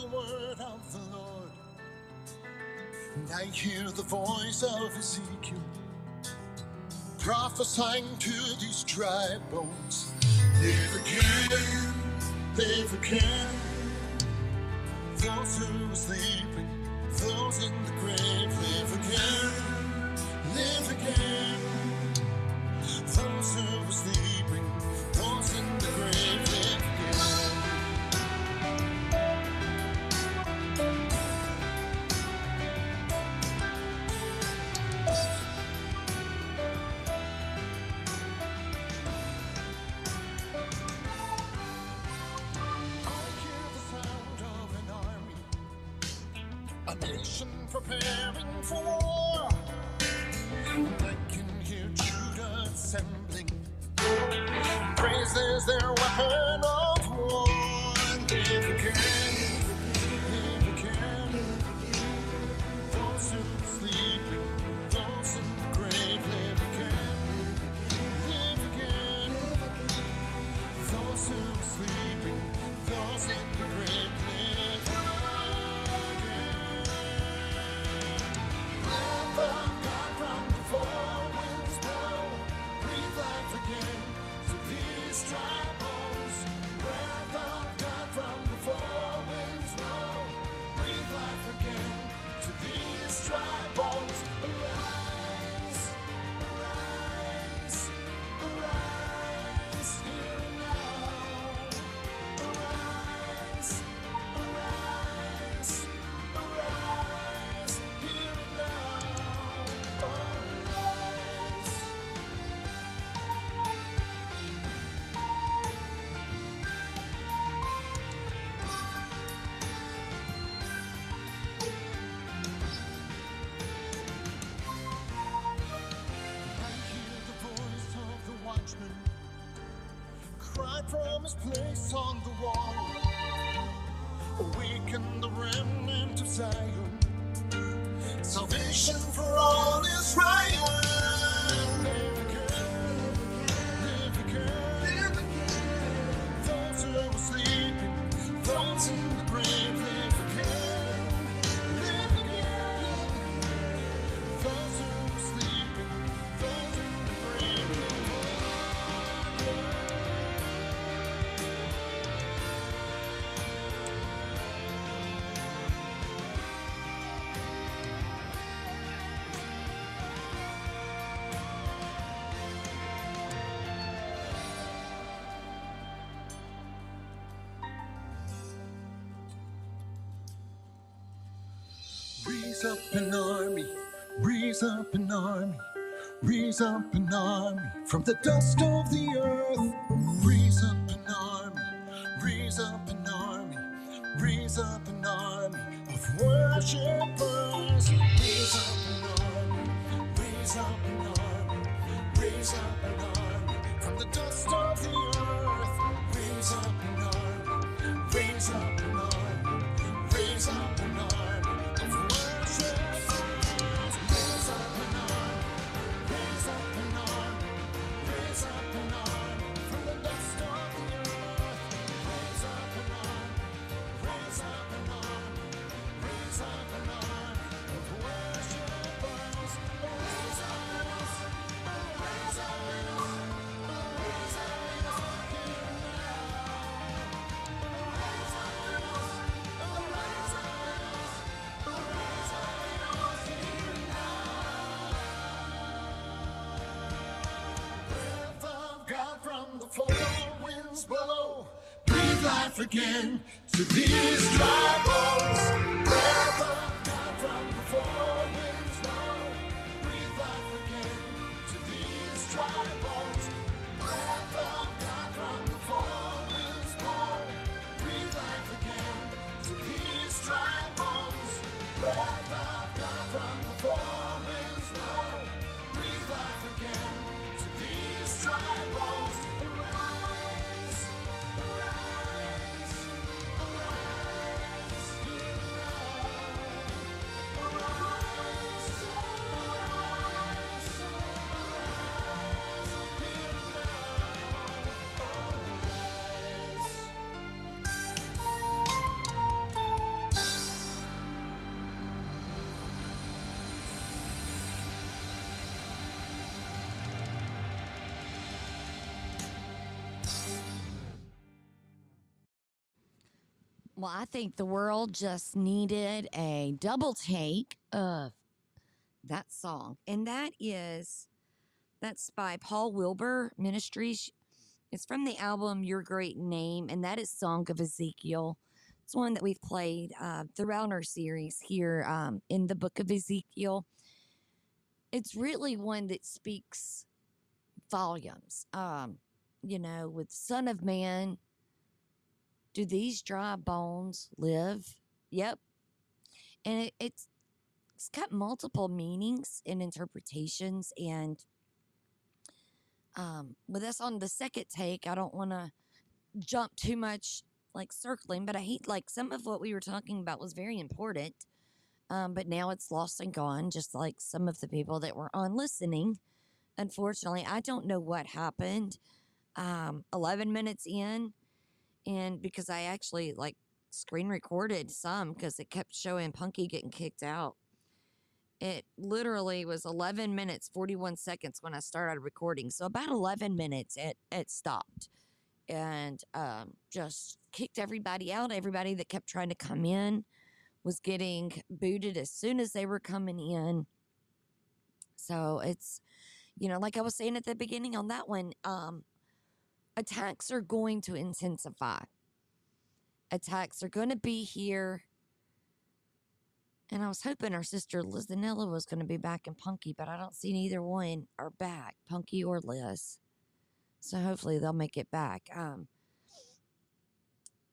the word of the Lord. And I hear the voice of Ezekiel prophesying to these dry bones. Live again, live again, those who sleep for judgment cried from his place on the wall. Awaken the remnant of Zion. Salvation Raise up an army, raise up an army, raise up an army from the dust of the earth. Raise up an army, raise up an army, raise up an army of worshipers. Raise up an army, raise up an army, raise up an army from the dust of the earth. Raise up an army, raise up. four winds blow, breathe life again to these dry bones. Well, I think the world just needed a double take of that song. And that is that's by Paul Wilbur Ministries. It's from the album Your Great Name, and that is Song of Ezekiel. It's one that we've played uh, throughout our series here um, in the book of Ezekiel. It's really one that speaks volumes. Um, you know, with Son of Man, do these dry bones live? Yep. And it, it's it's got multiple meanings and interpretations and um with us on the second take i don't want to jump too much like circling but i hate like some of what we were talking about was very important um, but now it's lost and gone just like some of the people that were on listening unfortunately i don't know what happened um 11 minutes in and because i actually like screen recorded some because it kept showing punky getting kicked out. It literally was 11 minutes 41 seconds when i started recording so about 11 minutes it, it stopped. And um, just kicked everybody out. Everybody that kept trying to come in was getting booted as soon as they were coming in. So it's you know like i was saying at the beginning on that one um, attacks are going to intensify attacks are going to be here and I was hoping our sister Lizanella was going to be back in Punky, but I don't see neither one are back, Punky or Liz. So hopefully they'll make it back. Um,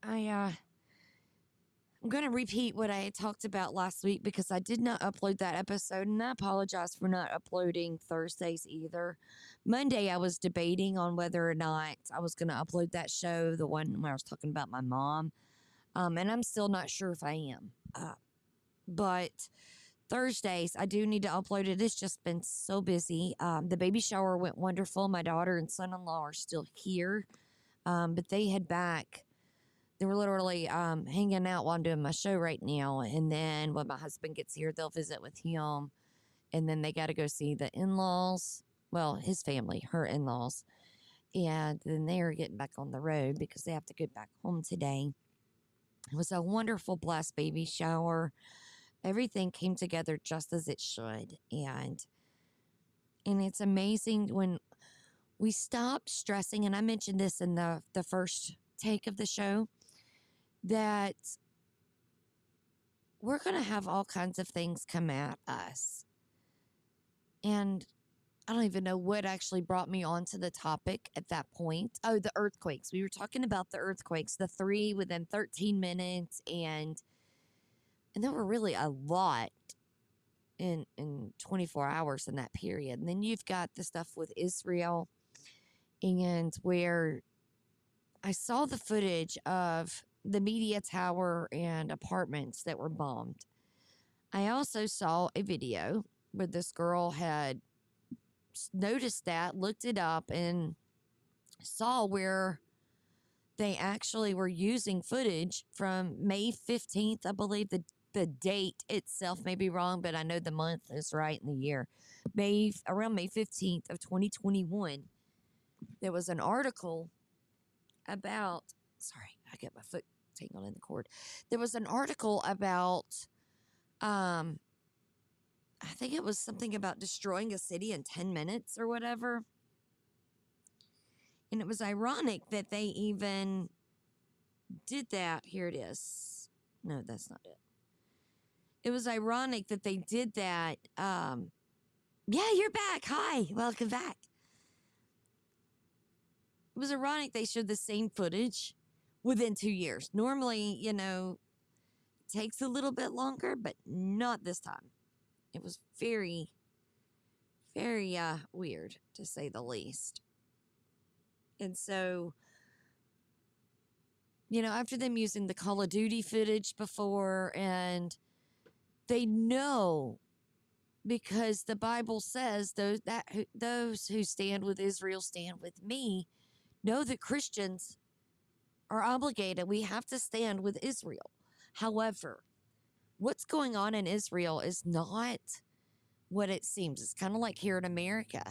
I uh, I'm going to repeat what I talked about last week because I did not upload that episode, and I apologize for not uploading Thursdays either. Monday I was debating on whether or not I was going to upload that show, the one where I was talking about my mom, um, and I'm still not sure if I am. Uh, but Thursdays, I do need to upload it. It's just been so busy. Um, the baby shower went wonderful. My daughter and son in law are still here, um, but they head back. They were literally um, hanging out while I'm doing my show right now. And then when my husband gets here, they'll visit with him. And then they got to go see the in laws. Well, his family, her in laws. And then they are getting back on the road because they have to get back home today. It was a wonderful, blessed baby shower everything came together just as it should and and it's amazing when we stop stressing and i mentioned this in the the first take of the show that we're going to have all kinds of things come at us and I don't even know what actually brought me onto the topic at that point. Oh, the earthquakes. We were talking about the earthquakes, the three within 13 minutes, and and there were really a lot in in 24 hours in that period. And then you've got the stuff with Israel and where I saw the footage of the media tower and apartments that were bombed. I also saw a video where this girl had noticed that, looked it up, and saw where they actually were using footage from May 15th, I believe, the the date itself may be wrong, but I know the month is right in the year. May around May 15th of 2021, there was an article about sorry, I got my foot tangled in the cord. There was an article about um I think it was something about destroying a city in 10 minutes or whatever. And it was ironic that they even did that. Here it is. No, that's not it it was ironic that they did that. Um, yeah, you're back. Hi, welcome back. It was ironic they showed the same footage within two years. Normally, you know, takes a little bit longer, but not this time. It was very, very uh, weird to say the least. And so, you know, after them using the Call of Duty footage before and they know because the Bible says those that those who stand with Israel stand with me. Know that Christians are obligated. We have to stand with Israel. However, what's going on in Israel is not what it seems. It's kind of like here in America.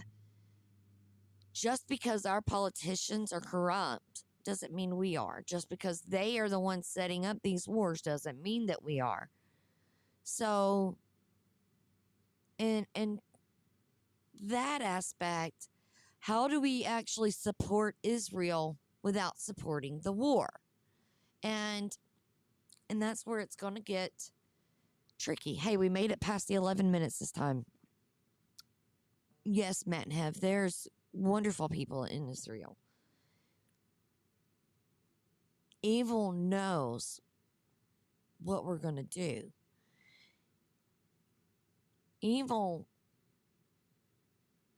just because our politicians are corrupt doesn't mean we are. Just because they are the ones setting up these wars doesn't mean that we are. So, in in that aspect, how do we actually support Israel without supporting the war? And and that's where it's going to get tricky. Hey, we made it past the 11 minutes this time. Yes, Matt and Hev, there's wonderful people in Israel. Evil knows what we're going to do. Evil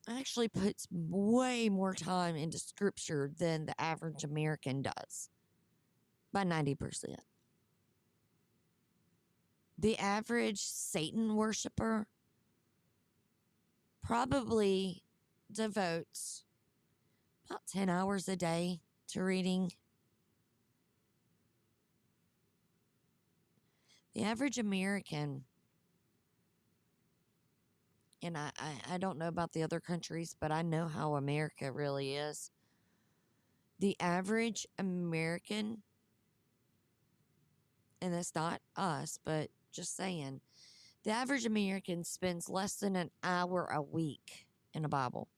actually puts way more time into scripture than the average American does by 90%. The average Satan worshiper probably devotes about 10 hours a day to reading. The average American, and I, I, I don't know about the other countries, but I know how America really is. The average American, and that's not us, but just saying, the average American spends less than an hour a week in a Bible.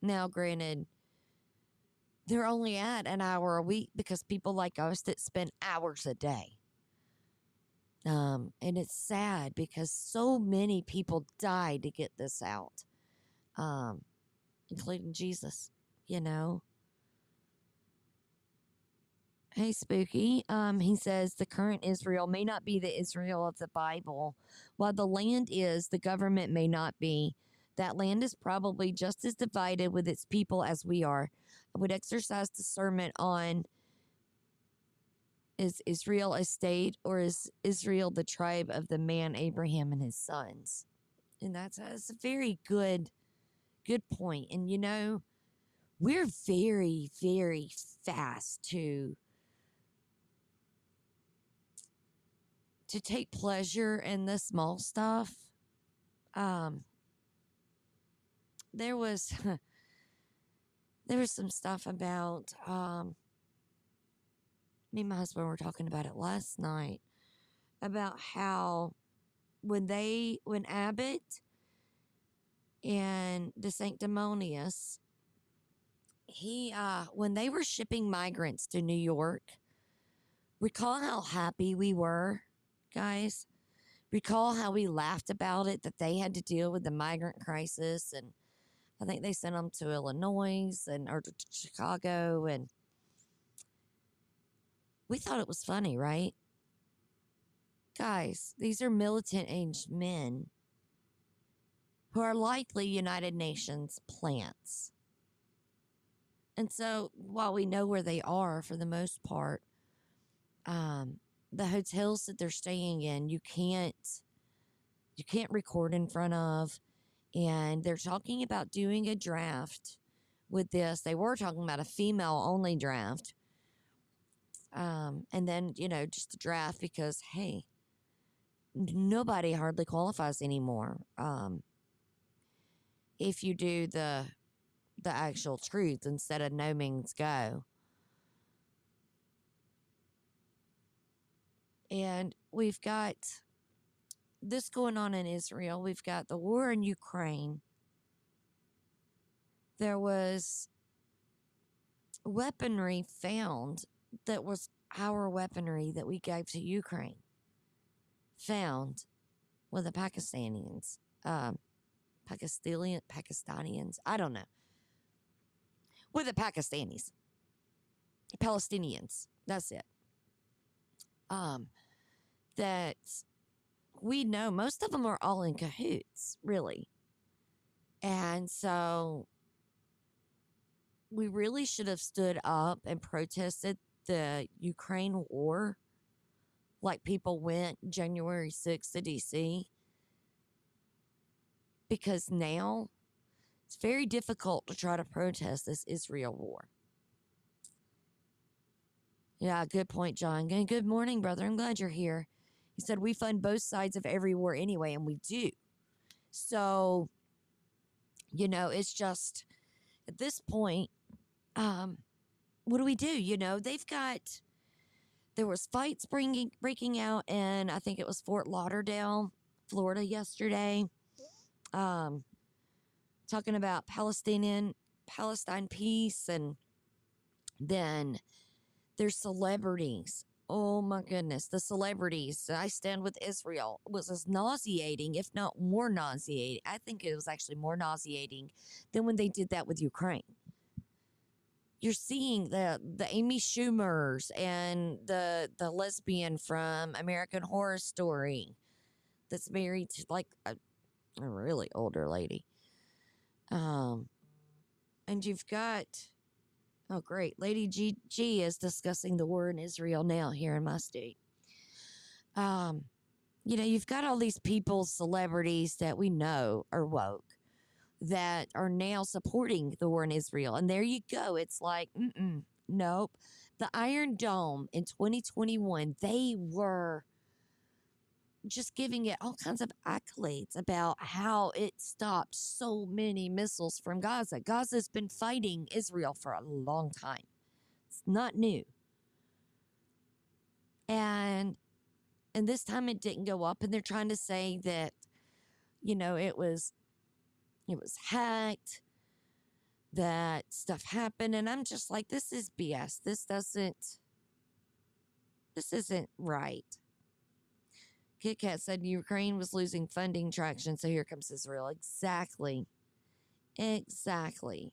Now, granted, they're only at an hour a week because people like us that spend hours a day. Um, and it's sad because so many people died to get this out, um, including Jesus, you know. Hey, Spooky. Um, he says the current Israel may not be the Israel of the Bible. While the land is, the government may not be. That land is probably just as divided with its people as we are. I would exercise discernment on is Israel a state or is Israel the tribe of the man Abraham and his sons? And that's, that's a very good, good point. And you know, we're very, very fast to to take pleasure in the small stuff. Um, there was there was some stuff about um, me and my husband were talking about it last night about how when they when Abbott and DeSanctimonious he uh when they were shipping migrants to New York recall how happy we were guys? Recall how we laughed about it that they had to deal with the migrant crisis and I think they sent them to Illinois and or to Chicago and we thought it was funny, right? Guys, these are militant aged men who are likely United Nations plants. And so while we know where they are for the most part, um, the hotels that they're staying in, you can't you can't record in front of and they're talking about doing a draft with this. They were talking about a female only draft. Um, and then, you know, just a draft because, hey, nobody hardly qualifies anymore. Um, if you do the the actual truth instead of no means go. And we've got this going on in Israel. We've got the war in Ukraine. There was weaponry found that was our weaponry that we gave to Ukraine. Found with the Pakistanis, um, Pakistani Pakistanians. I don't know. With the Pakistanis, Palestinians. That's it. Um, that we know most of them are all in cahoots, really. And so we really should have stood up and protested the Ukraine war like people went January 6th to DC. Because now it's very difficult to try to protest this Israel war. Yeah, good point, John. Good morning, brother. I'm glad you're here. He said, We fund both sides of every war anyway, and we do. So You know, it's just at this point, um, what do we do? You know, they've got there was fights bringing breaking out in I think it was Fort Lauderdale, Florida yesterday. Um, talking about Palestinian Palestine peace and then there's celebrities. Oh my goodness, the celebrities. I stand with Israel was as nauseating, if not more nauseating. I think it was actually more nauseating than when they did that with Ukraine. You're seeing the the Amy Schumers and the the lesbian from American Horror Story that's married to like a, a really older lady. Um, and you've got Oh, great. Lady G, G is discussing the war in Israel now here in my state. Um, you know, you've got all these people, celebrities that we know are woke that are now supporting the war in Israel. And there you go. It's like, mm-mm, nope. The Iron Dome in 2021, they were just giving it all kinds of accolades about how it stopped so many missiles from Gaza. Gaza's been fighting Israel for a long time. It's not new. And and this time it didn't go up and they're trying to say that you know it was it was hacked that stuff happened and I'm just like this is BS. This doesn't this isn't right. Kit Kat said Ukraine was losing funding traction, so here comes Israel. Exactly. Exactly.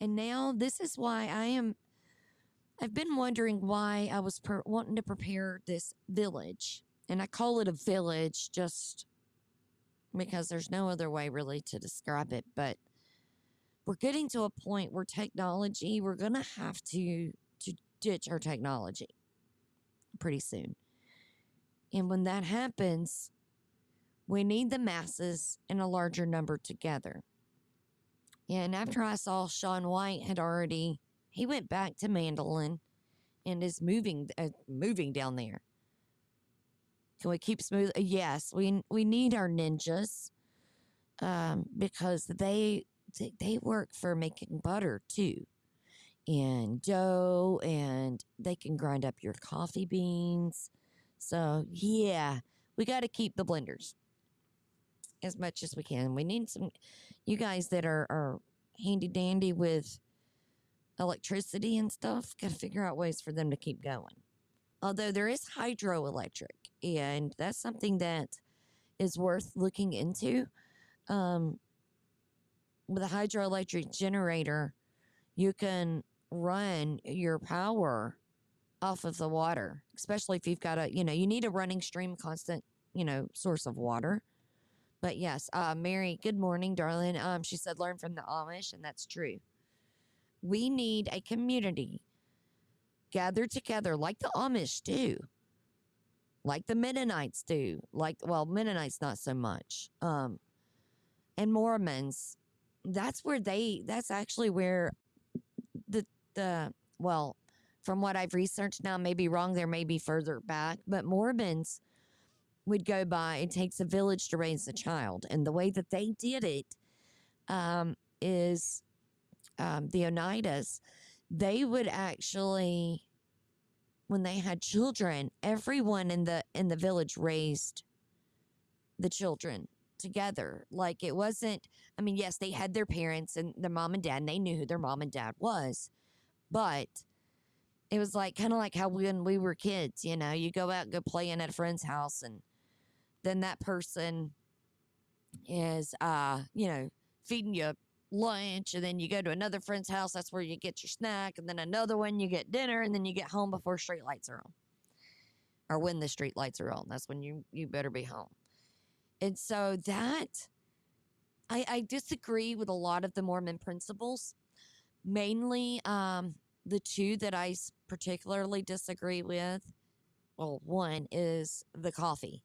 And now this is why I am. I've been wondering why I was per, wanting to prepare this village. And I call it a village just because there's no other way really to describe it. But we're getting to a point where technology, we're going to have to to ditch our technology pretty soon. And when that happens, we need the masses in a larger number together. And after I saw Sean White had already, he went back to Mandolin and is moving uh, moving down there. Can we keep smooth? Yes, we we need our ninjas um, because they they, they work for making butter too and dough and they can grind up your coffee beans so yeah we got to keep the blenders as much as we can we need some you guys that are, are handy dandy with electricity and stuff got to figure out ways for them to keep going although there is hydroelectric and that's something that is worth looking into um, with a hydroelectric generator, you can run your power off of the water, especially if you've got a, you know, you need a running stream, constant, you know, source of water. But yes, uh, Mary, good morning, darling. Um, she said, learn from the Amish, and that's true. We need a community gathered together like the Amish do, like the Mennonites do, like, well, Mennonites not so much, um, and Mormons that's where they that's actually where the the well from what I've researched now, may be wrong, there may be further back, but Mormons would go by, it takes a village to raise a child. And the way that they did it um, is um, the Oneidas, they would actually, when they had children, everyone in the in the village raised the children together. Like it wasn't, I mean, yes, they had their parents and their mom and dad, and they knew who their mom and dad was, but it was like kind of like how when we were kids, you know, you go out go playing at a friend's house, and then that person is, uh, you know, feeding you lunch, and then you go to another friend's house, that's where you get your snack, and then another one, you get dinner, and then you get home before street lights are on. Or when the street lights are on, that's when you you better be home. And so that I, I disagree with a lot of the Mormon principles. Mainly, um, the two that I particularly disagree with. Well, one is the coffee.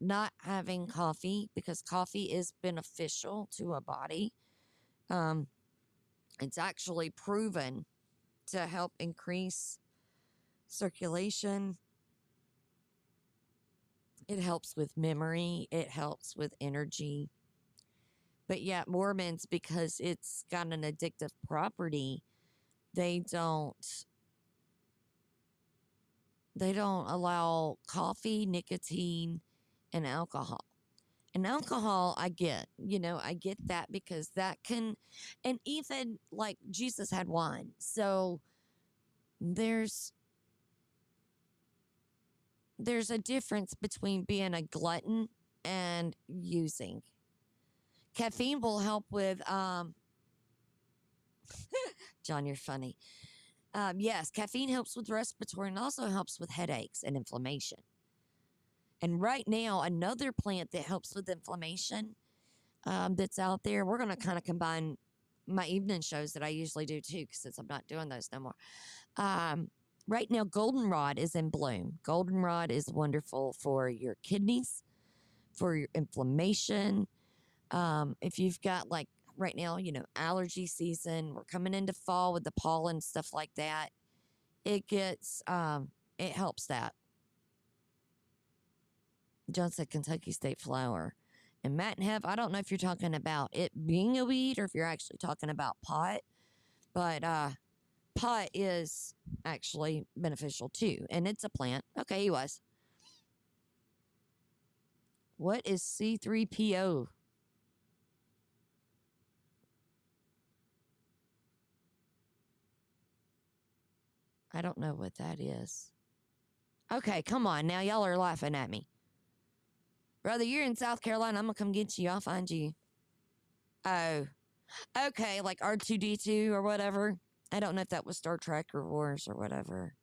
Not having coffee because coffee is beneficial to a body. Um, it's actually proven to help increase circulation. It helps with memory. It helps with energy. But yet, Mormons, because it's got an addictive property, they don't they don't allow coffee, nicotine, and alcohol. And alcohol, I get, you know, I get that because that can, and even like Jesus had wine. So there's, there's a difference between being a glutton and using. Caffeine will help with, um, John, you're funny. Um, yes, caffeine helps with respiratory and also helps with headaches and inflammation. And right now, another plant that helps with inflammation um, that's out there, we're going to kind of combine my evening shows that I usually do too, since I'm not doing those no more. Um, right now, goldenrod is in bloom. Goldenrod is wonderful for your kidneys, for your inflammation. Um, if you've got like right now, you know, allergy season, we're coming into fall with the pollen, stuff like that. It gets, um, it helps that. John said Kentucky State flower. And Matt and Hev, I don't know if you're talking about it being a weed or if you're actually talking about pot, but uh, pot is actually beneficial too. And it's a plant. Okay, he was. What is C3PO? I don't know what that is. Okay, come on now. Y'all are laughing at me. Brother, you're in South Carolina. I'm going to come get you. I'll find you. Oh, okay. Like R2D2 or whatever. I don't know if that was Star Trek or Wars or whatever.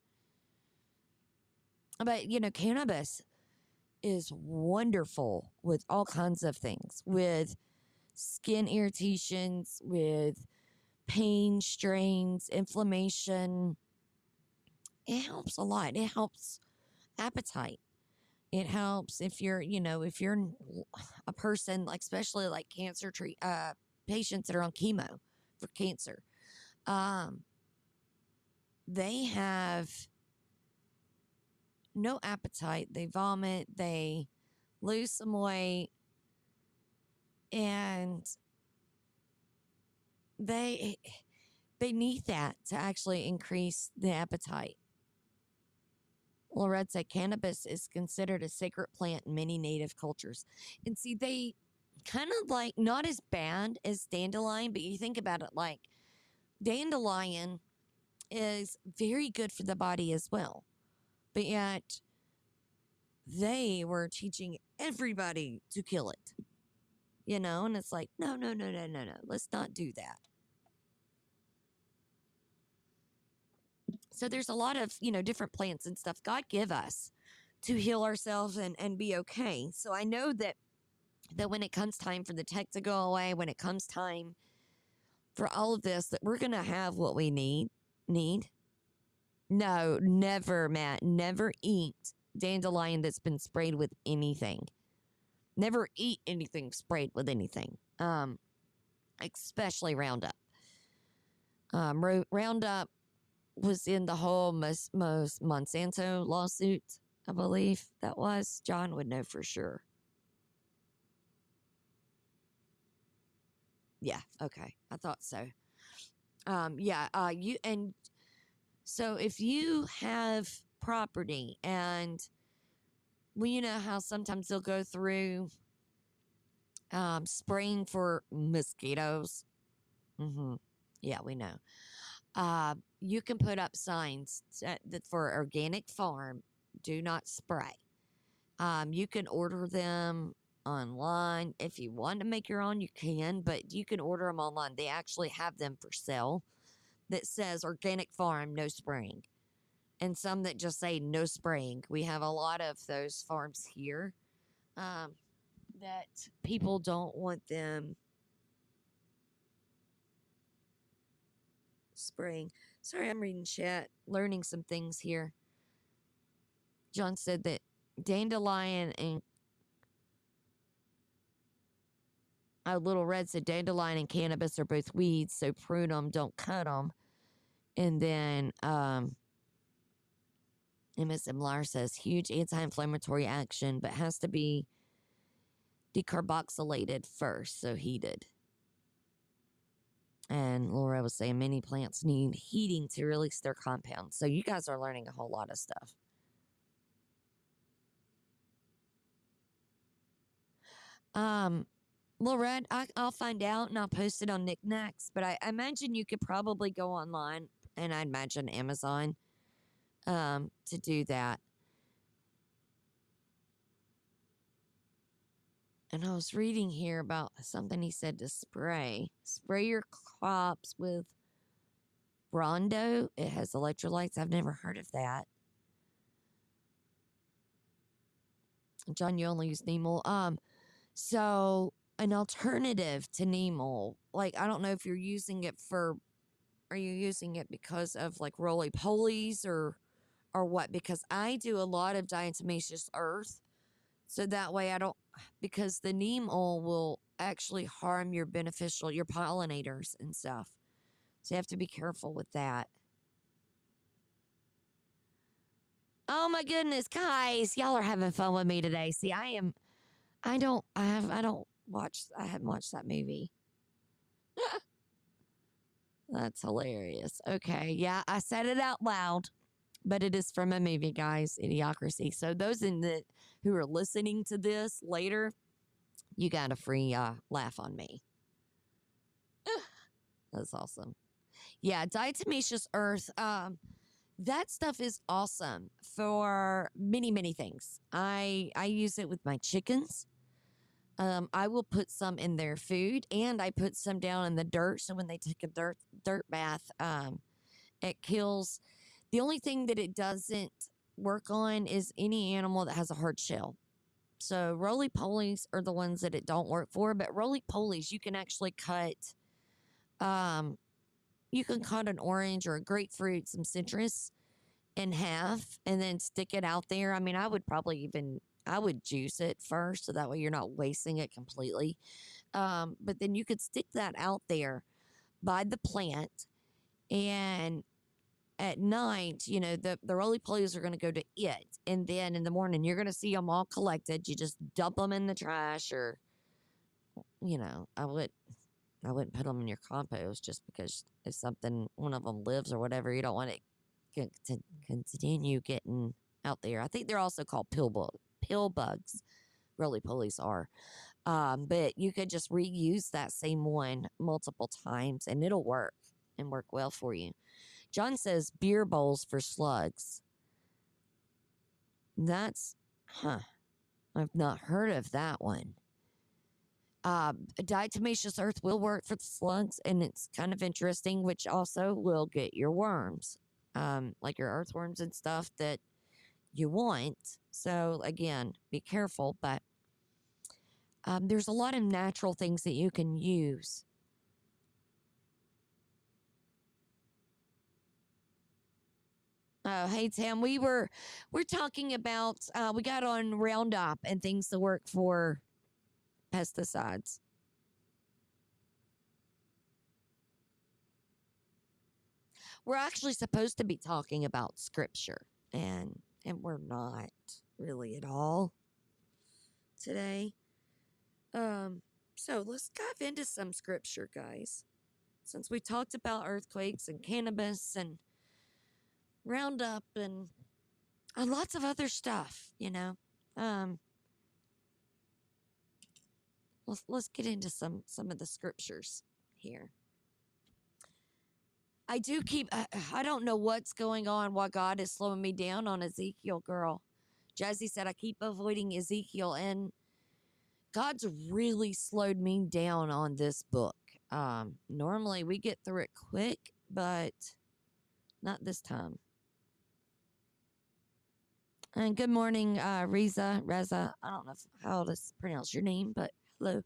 But, you know, cannabis is wonderful with all kinds of things, with skin irritations, with pain, strains, inflammation. It helps a lot. It helps appetite. It helps if you're, you know, if you're a person like, especially like cancer treat uh, patients that are on chemo for cancer. Um, they have no appetite. They vomit. They lose some weight, and they they need that to actually increase the appetite. Lorette said cannabis is considered a sacred plant in many native cultures. And see, they kind of like not as bad as dandelion, but you think about it like dandelion is very good for the body as well. But yet they were teaching everybody to kill it. You know, and it's like, no, no, no, no, no, no. Let's not do that. So there's a lot of, you know, different plants and stuff God give us to heal ourselves and, and be okay. So I know that that when it comes time for the tech to go away, when it comes time for all of this, that we're gonna have what we need need. No, never, Matt. Never eat dandelion that's been sprayed with anything. Never eat anything sprayed with anything. Um, especially Roundup. Um, Ro- Roundup was in the whole Mos- Mos- Monsanto lawsuit, I believe that was. John would know for sure. Yeah, okay. I thought so. Um, yeah, uh, you and so if you have property and well, you know how sometimes they'll go through um, spraying for mosquitoes. Mm-hmm. Yeah, we know. Uh, you can put up signs that, for organic farm, do not spray. Um, you can order them online. If you want to make your own, you can, but you can order them online. They actually have them for sale that says organic farm, no spraying. And some that just say no spraying. We have a lot of those farms here um, that people don't want them spraying. Sorry, I'm reading chat, learning some things here. John said that dandelion and uh, Little Red said dandelion and cannabis are both weeds, so prune them, don't cut them. And then um, MSM says huge anti inflammatory action, but has to be decarboxylated first, so heated. And Laura was saying many plants need heating to release their compounds. So you guys are learning a whole lot of stuff. Um, Lorette, I, I'll find out and I'll post it on Knickknacks. But I, I imagine you could probably go online and I imagine Amazon um, to do that. And I was reading here about something he said to spray. Spray your crops with Rondo. It has electrolytes. I've never heard of that. John, you only use neem oil. Um, so an alternative to neem oil, like I don't know if you're using it for, are you using it because of like roly polies or, or what? Because I do a lot of diatomaceous earth, so that way I don't, because the neem oil will actually harm your beneficial, your pollinators and stuff. So you have to be careful with that. Oh my goodness, guys, y'all are having fun with me today. See, I am I don't I have I don't watch I haven't watched that movie. That's hilarious. Okay, yeah, I said it out loud, but it is from a movie, guys, Idiocracy. So those in the who are listening to this later, you got a free uh, laugh on me. That's awesome. Yeah, diatomaceous earth. Um, that stuff is awesome for many many things. I I use it with my chickens. Um, I will put some in their food, and I put some down in the dirt. So when they take a dirt dirt bath, um, it kills. The only thing that it doesn't work on is any animal that has a hard shell. So roly polies are the ones that it don't work for, but roly polies you can actually cut. Um, you can cut an orange or a grapefruit, some citrus in half, and then stick it out there. I mean, I would probably even I would juice it first, so that way you're not wasting it completely. Um, but then you could stick that out there by the plant, and at night, you know, the, the roly polies are going to go to it. And then in the morning, you're going to see them all collected. You just dump them in the trash or, you know, I would, I wouldn't put them in your compost just because if something, one of them lives or whatever, you don't want it to, continue getting out there. I think they're also called pill, bug, pill bugs. Roly polies are. Um, but you could just reuse that same one multiple times and it'll work and work well for you. John says beer bowls for slugs. That's, huh. I've not heard of that one. Uh, diatomaceous earth will work for the slugs, and it's kind of interesting, which also will get your worms, um, like your earthworms and stuff that you want. So, again, be careful, but um, there's a lot of natural things that you can use Oh, hey Tam, we were we're talking about uh, we got on Roundup and things to work for pesticides. We're actually supposed to be talking about scripture, and and we're not really at all today. Um, so let's dive into some scripture, guys. Since we talked about earthquakes and cannabis and Roundup and uh, lots of other stuff, you know. Um, let's let's get into some some of the scriptures here. I do keep. I, I don't know what's going on. Why God is slowing me down on Ezekiel, girl. Jazzy said I keep avoiding Ezekiel, and God's really slowed me down on this book. Um, normally we get through it quick, but not this time. And good morning, uh, Riza, Reza. I don't know how to pronounce your name, but hello.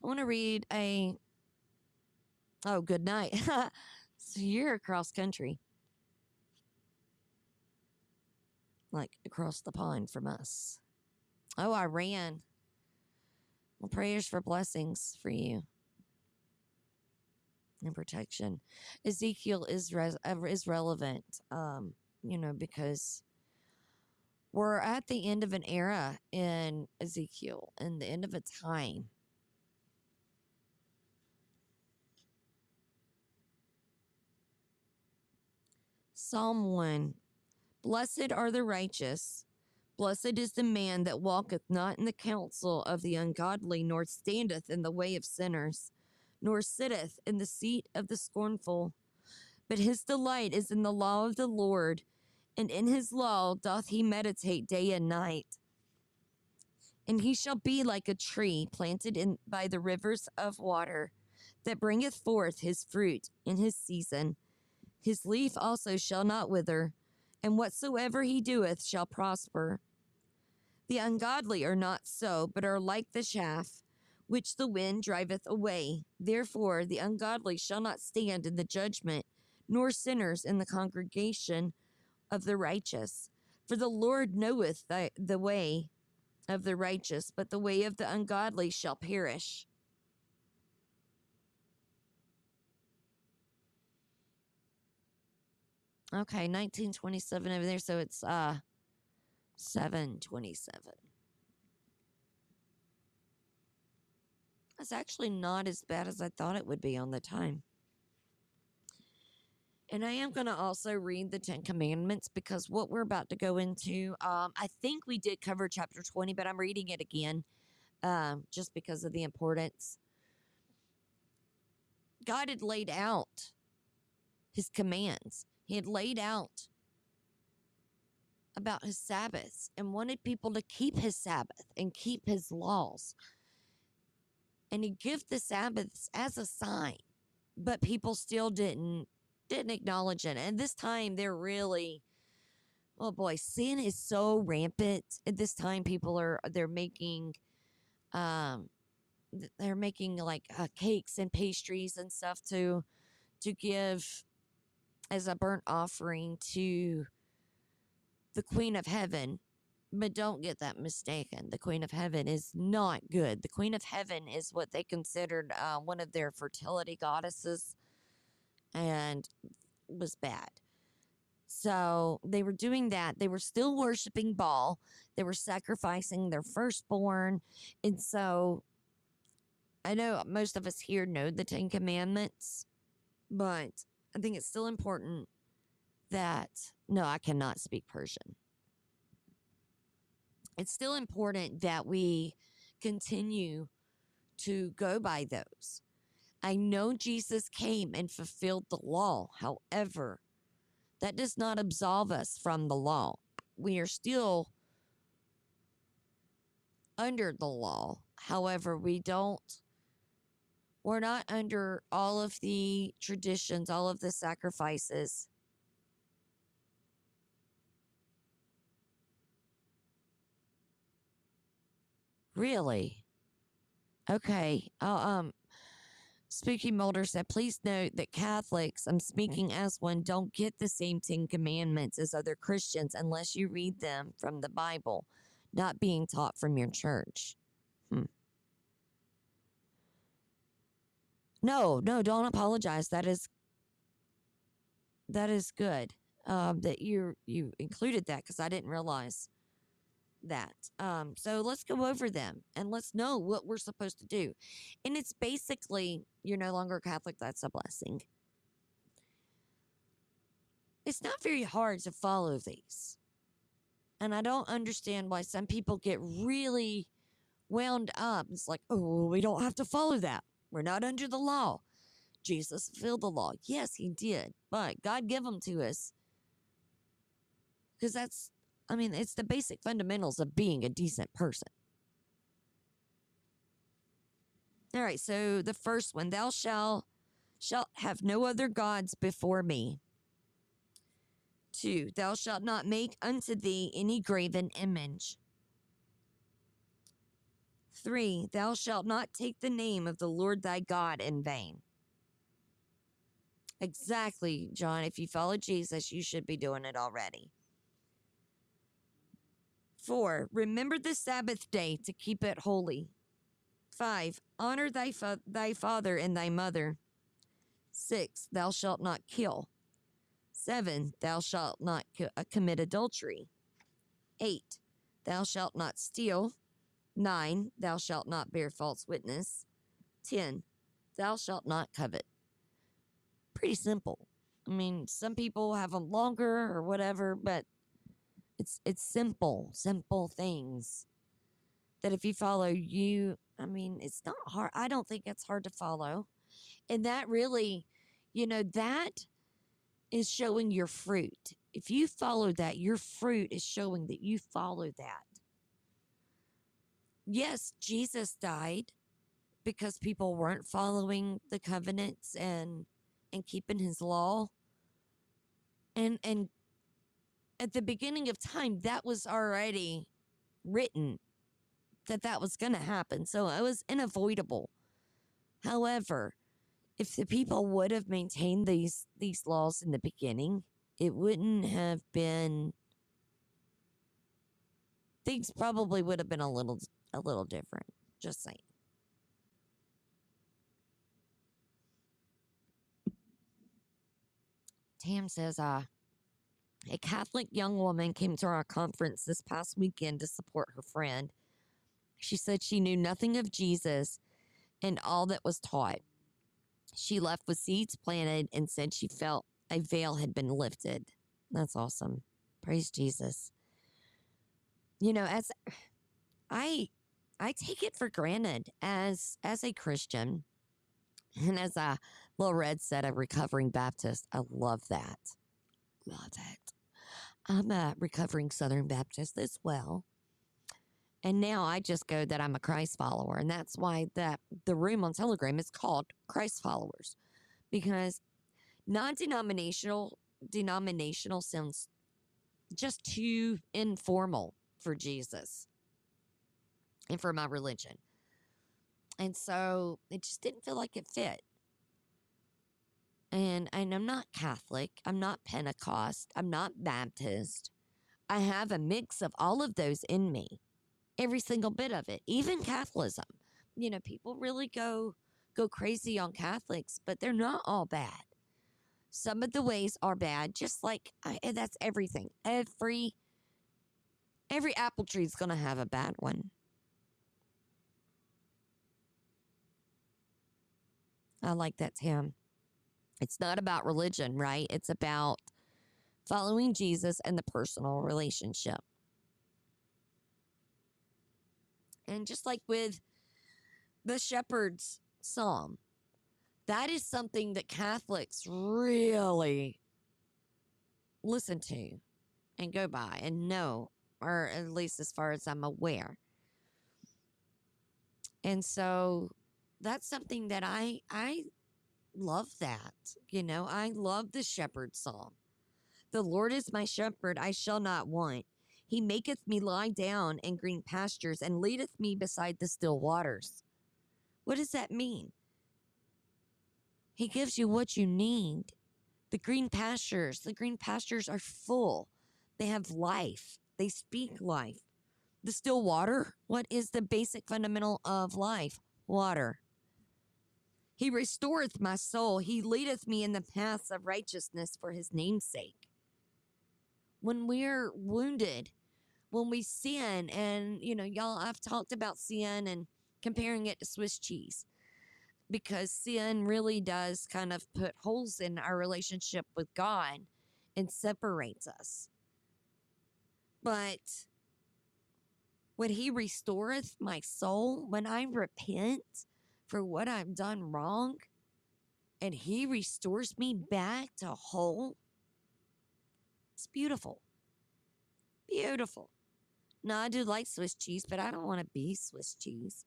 I want to read a. Oh, good night. so you're across country, like across the pond from us. Oh, Iran. Well, prayers for blessings for you. And protection. Ezekiel is res- uh, is relevant, um, you know, because we're at the end of an era in Ezekiel and the end of a time. Psalm 1 Blessed are the righteous. Blessed is the man that walketh not in the counsel of the ungodly, nor standeth in the way of sinners, nor sitteth in the seat of the scornful. But his delight is in the law of the Lord, and in his law doth he meditate day and night. And he shall be like a tree planted in by the rivers of water, that bringeth forth his fruit in his season. His leaf also shall not wither, and whatsoever he doeth shall prosper. The ungodly are not so, but are like the chaff, which the wind driveth away. Therefore, the ungodly shall not stand in the judgment, nor sinners in the congregation of the righteous. For the Lord knoweth the, the way of the righteous, but the way of the ungodly shall perish. Okay, 1927 over there, so it's uh 727. That's actually not as bad as I thought it would be on the time. And I am going to also read the Ten Commandments because what we're about to go into, um, I think we did cover chapter 20, but I'm reading it again um, just because of the importance. God had laid out his commands, he had laid out about his Sabbaths and wanted people to keep his Sabbath and keep his laws. And he gave the Sabbaths as a sign, but people still didn't didn't acknowledge it. And this time they're really oh boy, sin is so rampant. At this time people are they're making um they're making like uh, cakes and pastries and stuff to to give as a burnt offering to the Queen of Heaven. But don't get that mistaken. The Queen of Heaven is not good. The Queen of Heaven is what they considered uh, one of their fertility goddesses and was bad. So they were doing that. They were still worshiping Baal. They were sacrificing their firstborn. And so I know most of us here know the Ten Commandments, but I think it's still important that, no, I cannot speak Persian. It's still important that we continue to go by those. I know Jesus came and fulfilled the law. However, that does not absolve us from the law. We are still under the law. However, we don't, we're not under all of the traditions, all of the sacrifices. Really? Okay. Uh, um, Spooky Mulder said, please note that Catholics, I'm speaking as one, don't get the same Ten Commandments as other Christians unless you read them from the Bible, not being taught from your church. Hmm. No, no, don't apologize. That is that is good um, that you you included that because I didn't realize that. Um, so let's go over them and let's know what we're supposed to do. And it's basically you're no longer Catholic, that's a blessing. It's not very hard to follow these. And I don't understand why some people get really wound up. It's like, oh, we don't have to follow that. We're not under the law. Jesus fulfilled the law. Yes, he did. But God gave them to us. Because that's I mean, it's the basic fundamentals of being a decent person. All right, so the first one, thou shalt shalt have no other gods before me. Two, thou shalt not make unto thee any graven image. Three, thou shalt not take the name of the Lord thy God in vain. Exactly, John. If you follow Jesus, you should be doing it already. Four, remember the Sabbath day to keep it holy. Five, honor thy, fa- thy father and thy mother. Six, thou shalt not kill. Seven, thou shalt not co- uh, commit adultery. Eight, thou shalt not steal. Nine, thou shalt not bear false witness. Ten, thou shalt not covet. Pretty simple. I mean, some people have them longer or whatever, but it's it's simple, simple things that if you follow you, I mean, it's not hard. I don't think it's hard to follow. And that really, you know, that is showing your fruit. If you follow that, your fruit is showing that you follow that. Yes, Jesus died because people weren't following the covenants and and keeping his law. And and at the beginning of time that was already written that that was going to happen. So it was unavoidable. However, if the people would have maintained these these laws in the beginning, it wouldn't have been things probably would have been a little a little different. Just saying. Tam says, uh, a Catholic young woman came to our conference this past weekend to support her friend. She said she knew nothing of Jesus and all that was taught. She left with seeds planted and said she felt a veil had been lifted. That's awesome. Praise Jesus. You know, as I I take it for granted as as a Christian and as a little red said, a recovering Baptist. I love that. Love it. I'm a recovering Southern Baptist as well. And now I just go that I'm a Christ follower. And that's why that the room on Telegram is called Christ followers. Because non-denominational denominational sounds just too informal for Jesus and for my religion. And so it just didn't feel like it fit. And and I'm not Catholic, I'm not Pentecost, I'm not Baptist. I have a mix of all of those in me. Every single bit of it, even Catholicism. You know, people really go go crazy on Catholics, but they're not all bad. Some of the ways are bad, just like uh, I, that's everything. Every every apple tree is going to have a bad one. I like that, Tim. It's not about religion, right? It's about following Jesus and the personal relationship. And just like with the shepherd's psalm, that is something that Catholics really listen to and go by and know, or at least as far as I'm aware. And so that's something that I I love that. You know, I love the shepherd psalm. The Lord is my shepherd, I shall not want. He maketh me lie down in green pastures and leadeth me beside the still waters. What does that mean? He gives you what you need. The green pastures, the green pastures are full. They have life. They speak life. The still water, what is the basic fundamental of life? Water. He restoreth my soul. He leadeth me in the paths of righteousness for his name's sake. When we're wounded, when we sin, and you know, y'all, I've talked about sin and comparing it to Swiss cheese because sin really does kind of put holes in our relationship with God and separates us. But when He restoreth my soul, when I repent, for what I've done wrong and he restores me back to whole. It's beautiful. Beautiful. Now, I do like Swiss cheese, but I don't want to be Swiss cheese.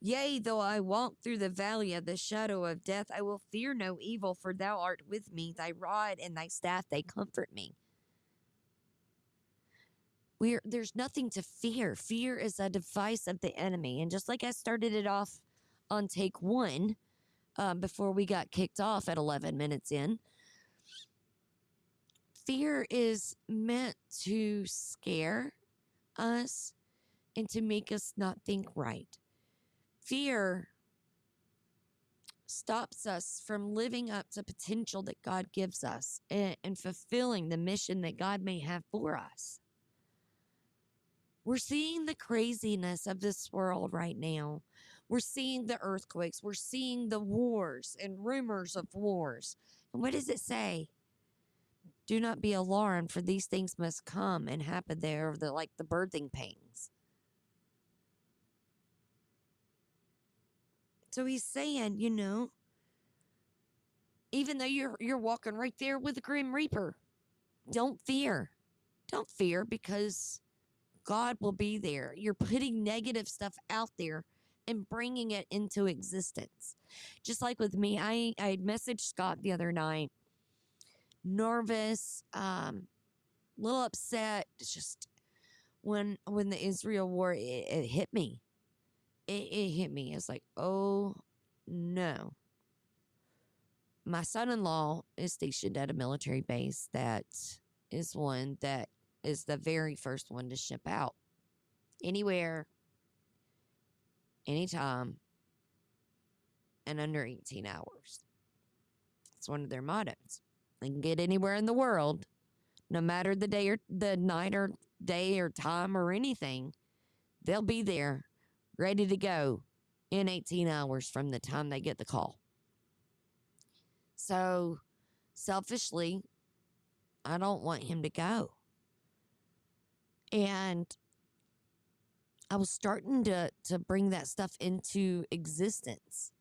Yea, though I walk through the valley of the shadow of death, I will fear no evil, for thou art with me. Thy rod and thy staff, they comfort me. We're, there's nothing to fear. Fear is a device of the enemy. And just like I started it off on take one um, before we got kicked off at 11 minutes in, fear is meant to scare us and to make us not think right. Fear stops us from living up to potential that God gives us and, and fulfilling the mission that God may have for us. We're seeing the craziness of this world right now. We're seeing the earthquakes. We're seeing the wars and rumors of wars. And what does it say? Do not be alarmed, for these things must come and happen there, the like the birthing pains. So he's saying, you know, even though you're you're walking right there with the grim reaper, don't fear. Don't fear because God will be there. You're putting negative stuff out there and bringing it into existence. Just like with me, I I messaged Scott the other night, nervous, um, a little upset. Just when when the Israel war it, it hit me. It, it hit me. It's like, oh no. My son-in-law is stationed at a military base that is one that is the very first one to ship out anywhere, anytime, and under 18 hours. It's one of their mottos. They can get anywhere in the world, no matter the day or the night or day or time or anything. They'll be there, ready to go in 18 hours from the time they get the call. So, selfishly, I don't want him to go. And I was starting to to bring that stuff into existence.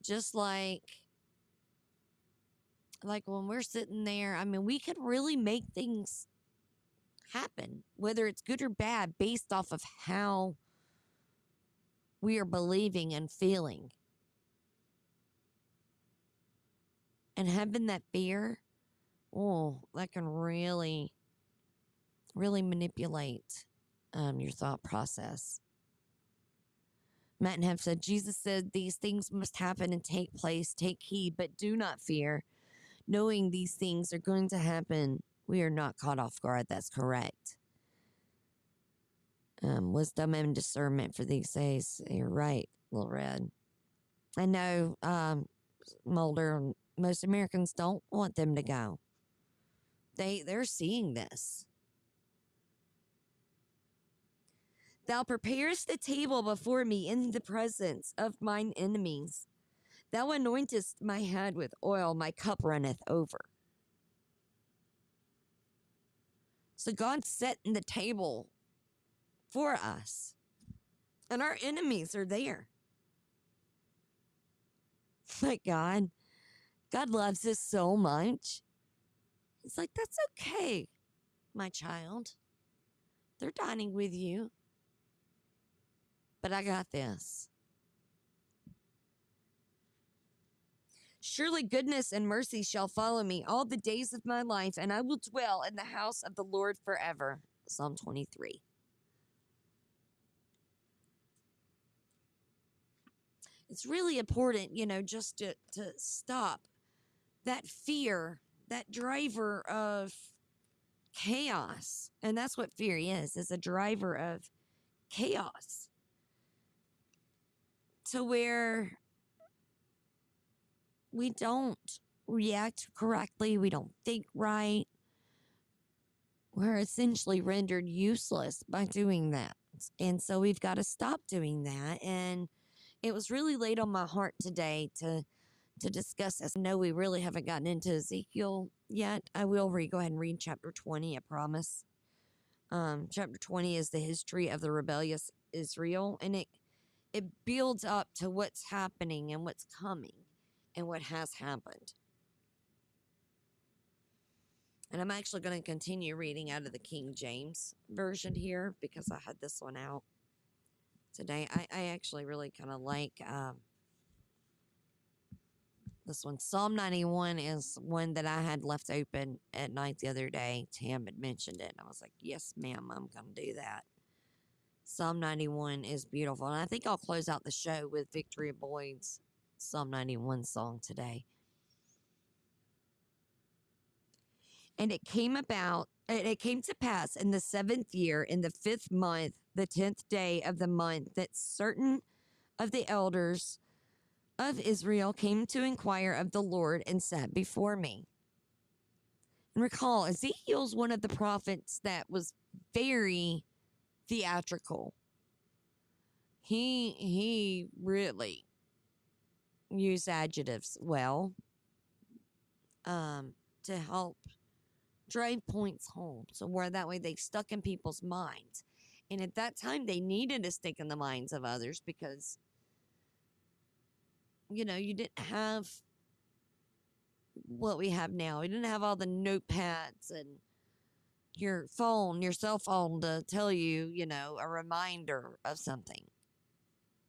Just like like when we're sitting there, I mean, we could really make things happen, whether it's good or bad, based off of how we are believing and feeling. And having that fear, oh, that can really, really manipulate um, your thought process. Matt and Hef said, Jesus said, These things must happen and take place. Take heed, but do not fear. Knowing these things are going to happen, we are not caught off guard. That's correct. Um, wisdom and discernment for these days. You're right, Little Red. I know, um, Mulder, most Americans don't want them to go. They they're seeing this. Thou preparest the table before me in the presence of mine enemies. Thou anointest my head with oil, my cup runneth over. So God's setting the table for us, and our enemies are there. But God, God loves us so much. He's like, that's okay, my child. They're dining with you but I got this. Surely goodness and mercy shall follow me all the days of my life, and I will dwell in the house of the Lord forever. Psalm 23. It's really important, you know, just to, to stop that fear, that driver of chaos. And that's what fear is, is a driver of chaos to where we don't react correctly, we don't think right. We're essentially rendered useless by doing that. And so we've got to stop doing that. And it was really laid on my heart today to to discuss this. Know we really haven't gotten into Ezekiel yet. I will read go ahead and read chapter 20, I promise. Um, chapter 20 is the history of the rebellious Israel, and it it builds up to what's happening and what's coming and what has happened. And I'm actually going to continue reading out of the King James version here because I had this one out today. I, I actually really kind of like um, this one. Psalm 91 is one that I had left open at night the other day. Tam had mentioned it. And I was like, yes, ma'am, I'm going to do that. Psalm 91 is beautiful. And I think I'll close out the show with Victoria Boyd's Psalm 91 song today. And it came about, it came to pass in the seventh year, in the fifth month, the tenth day of the month, that certain of the elders of Israel came to inquire of the Lord and sat before me. And recall, Ezekiel's one of the prophets that was very theatrical. He he really used adjectives well um, to help drive points home. So where that way they stuck in people's minds. And at that time they needed to stick in the minds of others because you know, you didn't have what we have now. We didn't have all the notepads and your phone, your cell phone to tell you, you know, a reminder of something.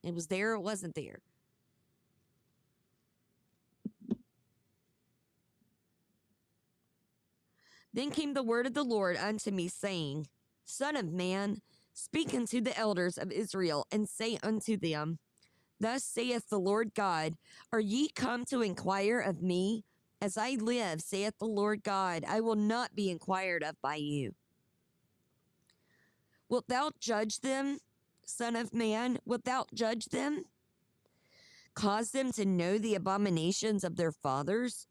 It was there, it wasn't there. Then came the word of the Lord unto me, saying, Son of man, speak unto the elders of Israel, and say unto them, Thus saith the Lord God, Are ye come to inquire of me? As I live, saith the Lord God, I will not be inquired of by you. Wilt thou judge them, Son of man? Wilt thou judge them? Cause them to know the abominations of their fathers?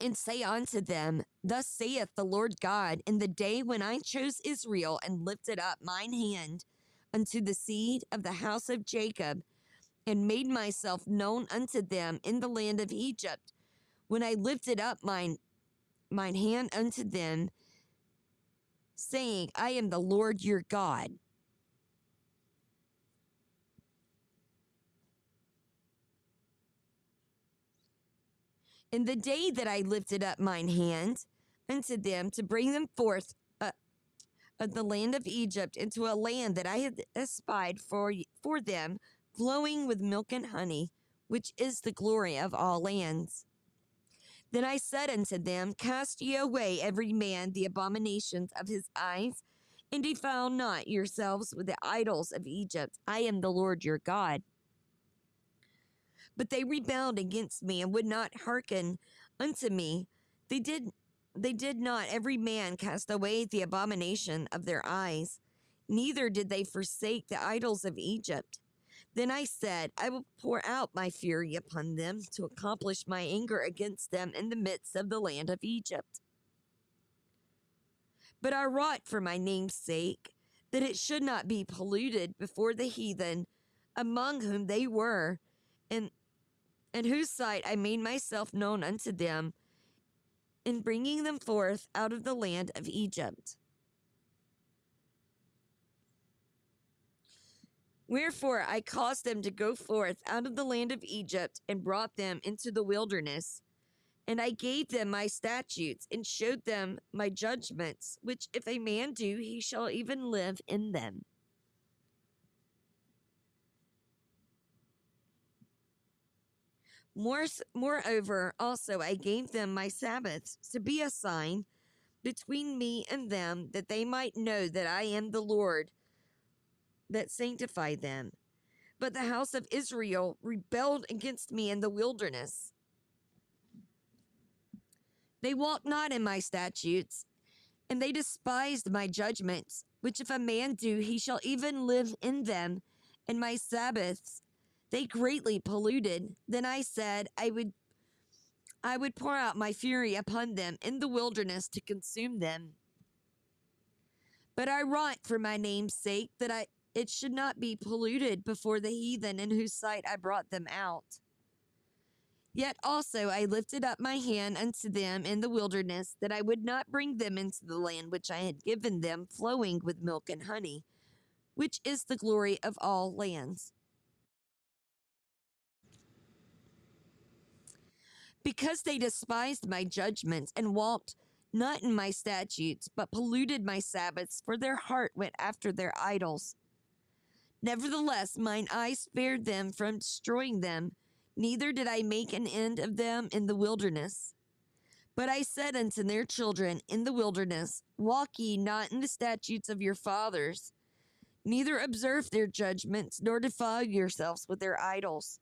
And say unto them, Thus saith the Lord God, in the day when I chose Israel and lifted up mine hand unto the seed of the house of Jacob, and made myself known unto them in the land of Egypt, when I lifted up mine mine hand unto them, saying, I am the Lord your God. In the day that I lifted up mine hand unto them to bring them forth uh, of the land of Egypt into a land that I had espied for, for them, flowing with milk and honey, which is the glory of all lands. Then I said unto them, Cast ye away every man the abominations of his eyes, and defile not yourselves with the idols of Egypt. I am the Lord your God. But they rebelled against me and would not hearken unto me. They did they did not every man cast away the abomination of their eyes, neither did they forsake the idols of Egypt. Then I said, I will pour out my fury upon them to accomplish my anger against them in the midst of the land of Egypt. But I wrought for my name's sake that it should not be polluted before the heathen among whom they were, and in whose sight I made myself known unto them in bringing them forth out of the land of Egypt. Wherefore I caused them to go forth out of the land of Egypt and brought them into the wilderness. And I gave them my statutes and showed them my judgments, which if a man do, he shall even live in them. More, moreover, also I gave them my Sabbaths to be a sign between me and them, that they might know that I am the Lord that sanctified them. But the house of Israel rebelled against me in the wilderness. They walked not in my statutes, and they despised my judgments, which if a man do, he shall even live in them, and my Sabbaths they greatly polluted. Then I said, I would I would pour out my fury upon them in the wilderness to consume them. But I wrought for my name's sake that I it should not be polluted before the heathen in whose sight I brought them out. Yet also I lifted up my hand unto them in the wilderness, that I would not bring them into the land which I had given them, flowing with milk and honey, which is the glory of all lands. Because they despised my judgments and walked not in my statutes, but polluted my Sabbaths, for their heart went after their idols. Nevertheless, mine eye spared them from destroying them, neither did I make an end of them in the wilderness. But I said unto their children in the wilderness, Walk ye not in the statutes of your fathers, neither observe their judgments, nor defile yourselves with their idols.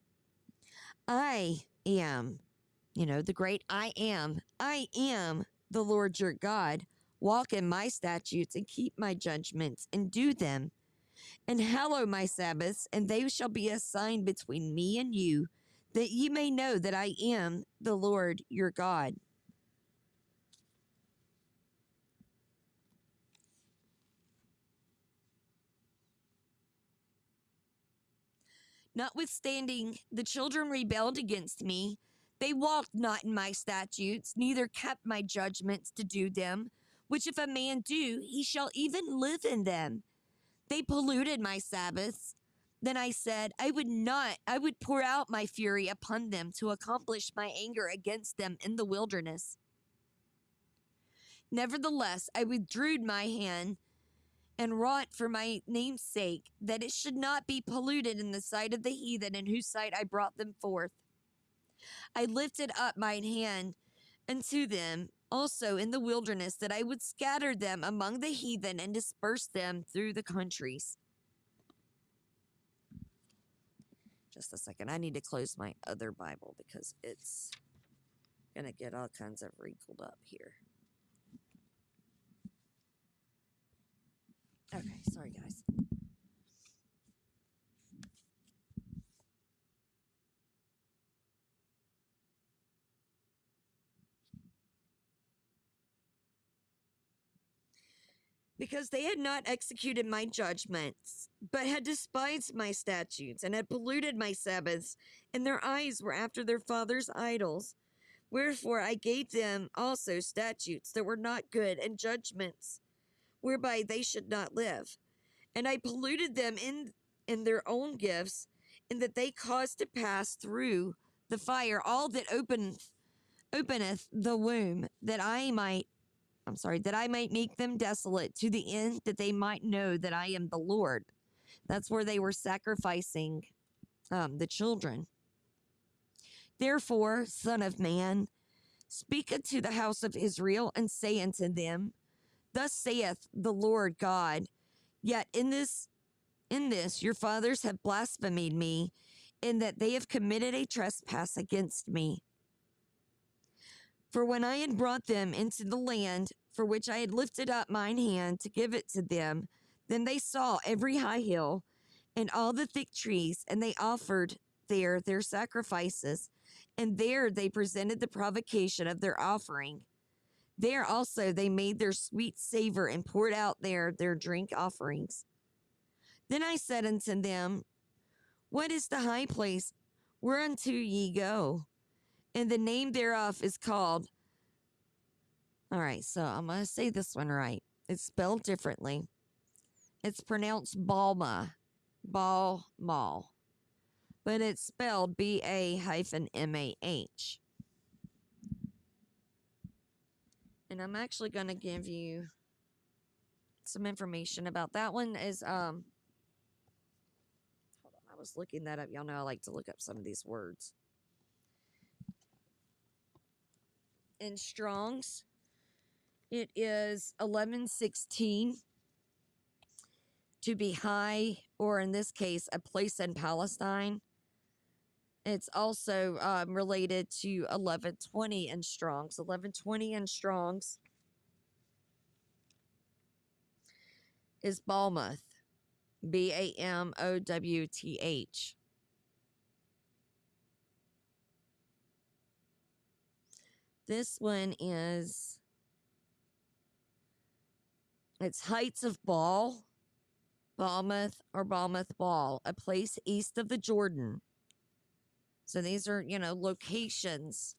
I am you know, the great I am. I am the Lord your God. Walk in my statutes and keep my judgments and do them. And hallow my Sabbaths, and they shall be a sign between me and you, that ye may know that I am the Lord your God. Notwithstanding, the children rebelled against me. They walked not in my statutes, neither kept my judgments to do them, which if a man do, he shall even live in them. They polluted my Sabbaths. Then I said, I would not, I would pour out my fury upon them to accomplish my anger against them in the wilderness. Nevertheless, I withdrew my hand and wrought for my name's sake, that it should not be polluted in the sight of the heathen in whose sight I brought them forth. I lifted up mine hand unto them also in the wilderness, that I would scatter them among the heathen and disperse them through the countries. Just a second. I need to close my other Bible because it's going to get all kinds of wrinkled up here. Okay, sorry guys. Because they had not executed my judgments, but had despised my statutes, and had polluted my Sabbaths, and their eyes were after their fathers' idols. Wherefore I gave them also statutes that were not good, and judgments whereby they should not live. And I polluted them in in their own gifts, in that they caused to pass through the fire all that openeth openeth the womb, that I might I'm sorry, that I might make them desolate to the end that they might know that I am the Lord. That's where they were sacrificing um, the children. Therefore, Son of Man, speak unto the house of Israel and say unto them, Thus saith the Lord God, yet in this in this your fathers have blasphemed me, in that they have committed a trespass against me. For when I had brought them into the land for which I had lifted up mine hand to give it to them, then they saw every high hill and all the thick trees, and they offered there their sacrifices, and there they presented the provocation of their offering. There also they made their sweet savor and poured out there their drink offerings. Then I said unto them, What is the high place whereunto ye go? And the name thereof is called. All right, so I'm going to say this one right. It's spelled differently. It's pronounced Balma, Bal Mal, but it's spelled B A hyphen M A H. and I'm actually going to give you some information about that one is um hold on I was looking that up y'all know I like to look up some of these words in Strong's it is 1116 to be high or in this case a place in Palestine it's also um, related to 1120 in Strong's. 1120 in Strong's is Balmuth. B A M O W T H. This one is it's Heights of Baal, Balmuth or Balmuth Baal, a place east of the Jordan. So these are, you know, locations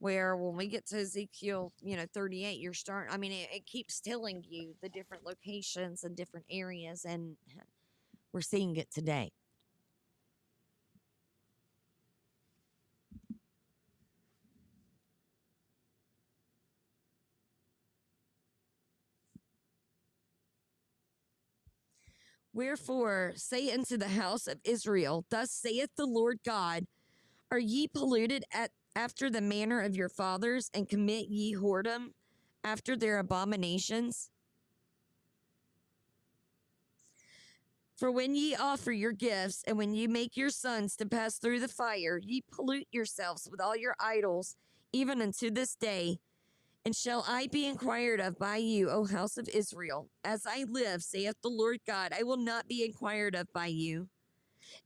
where when we get to Ezekiel, you know, 38, you're starting, I mean, it, it keeps telling you the different locations and different areas, and we're seeing it today. Wherefore, say unto the house of Israel, Thus saith the Lord God, Are ye polluted at after the manner of your fathers, and commit ye whoredom after their abominations? For when ye offer your gifts, and when ye make your sons to pass through the fire, ye pollute yourselves with all your idols, even unto this day. And shall I be inquired of by you, O house of Israel? As I live, saith the Lord God, I will not be inquired of by you.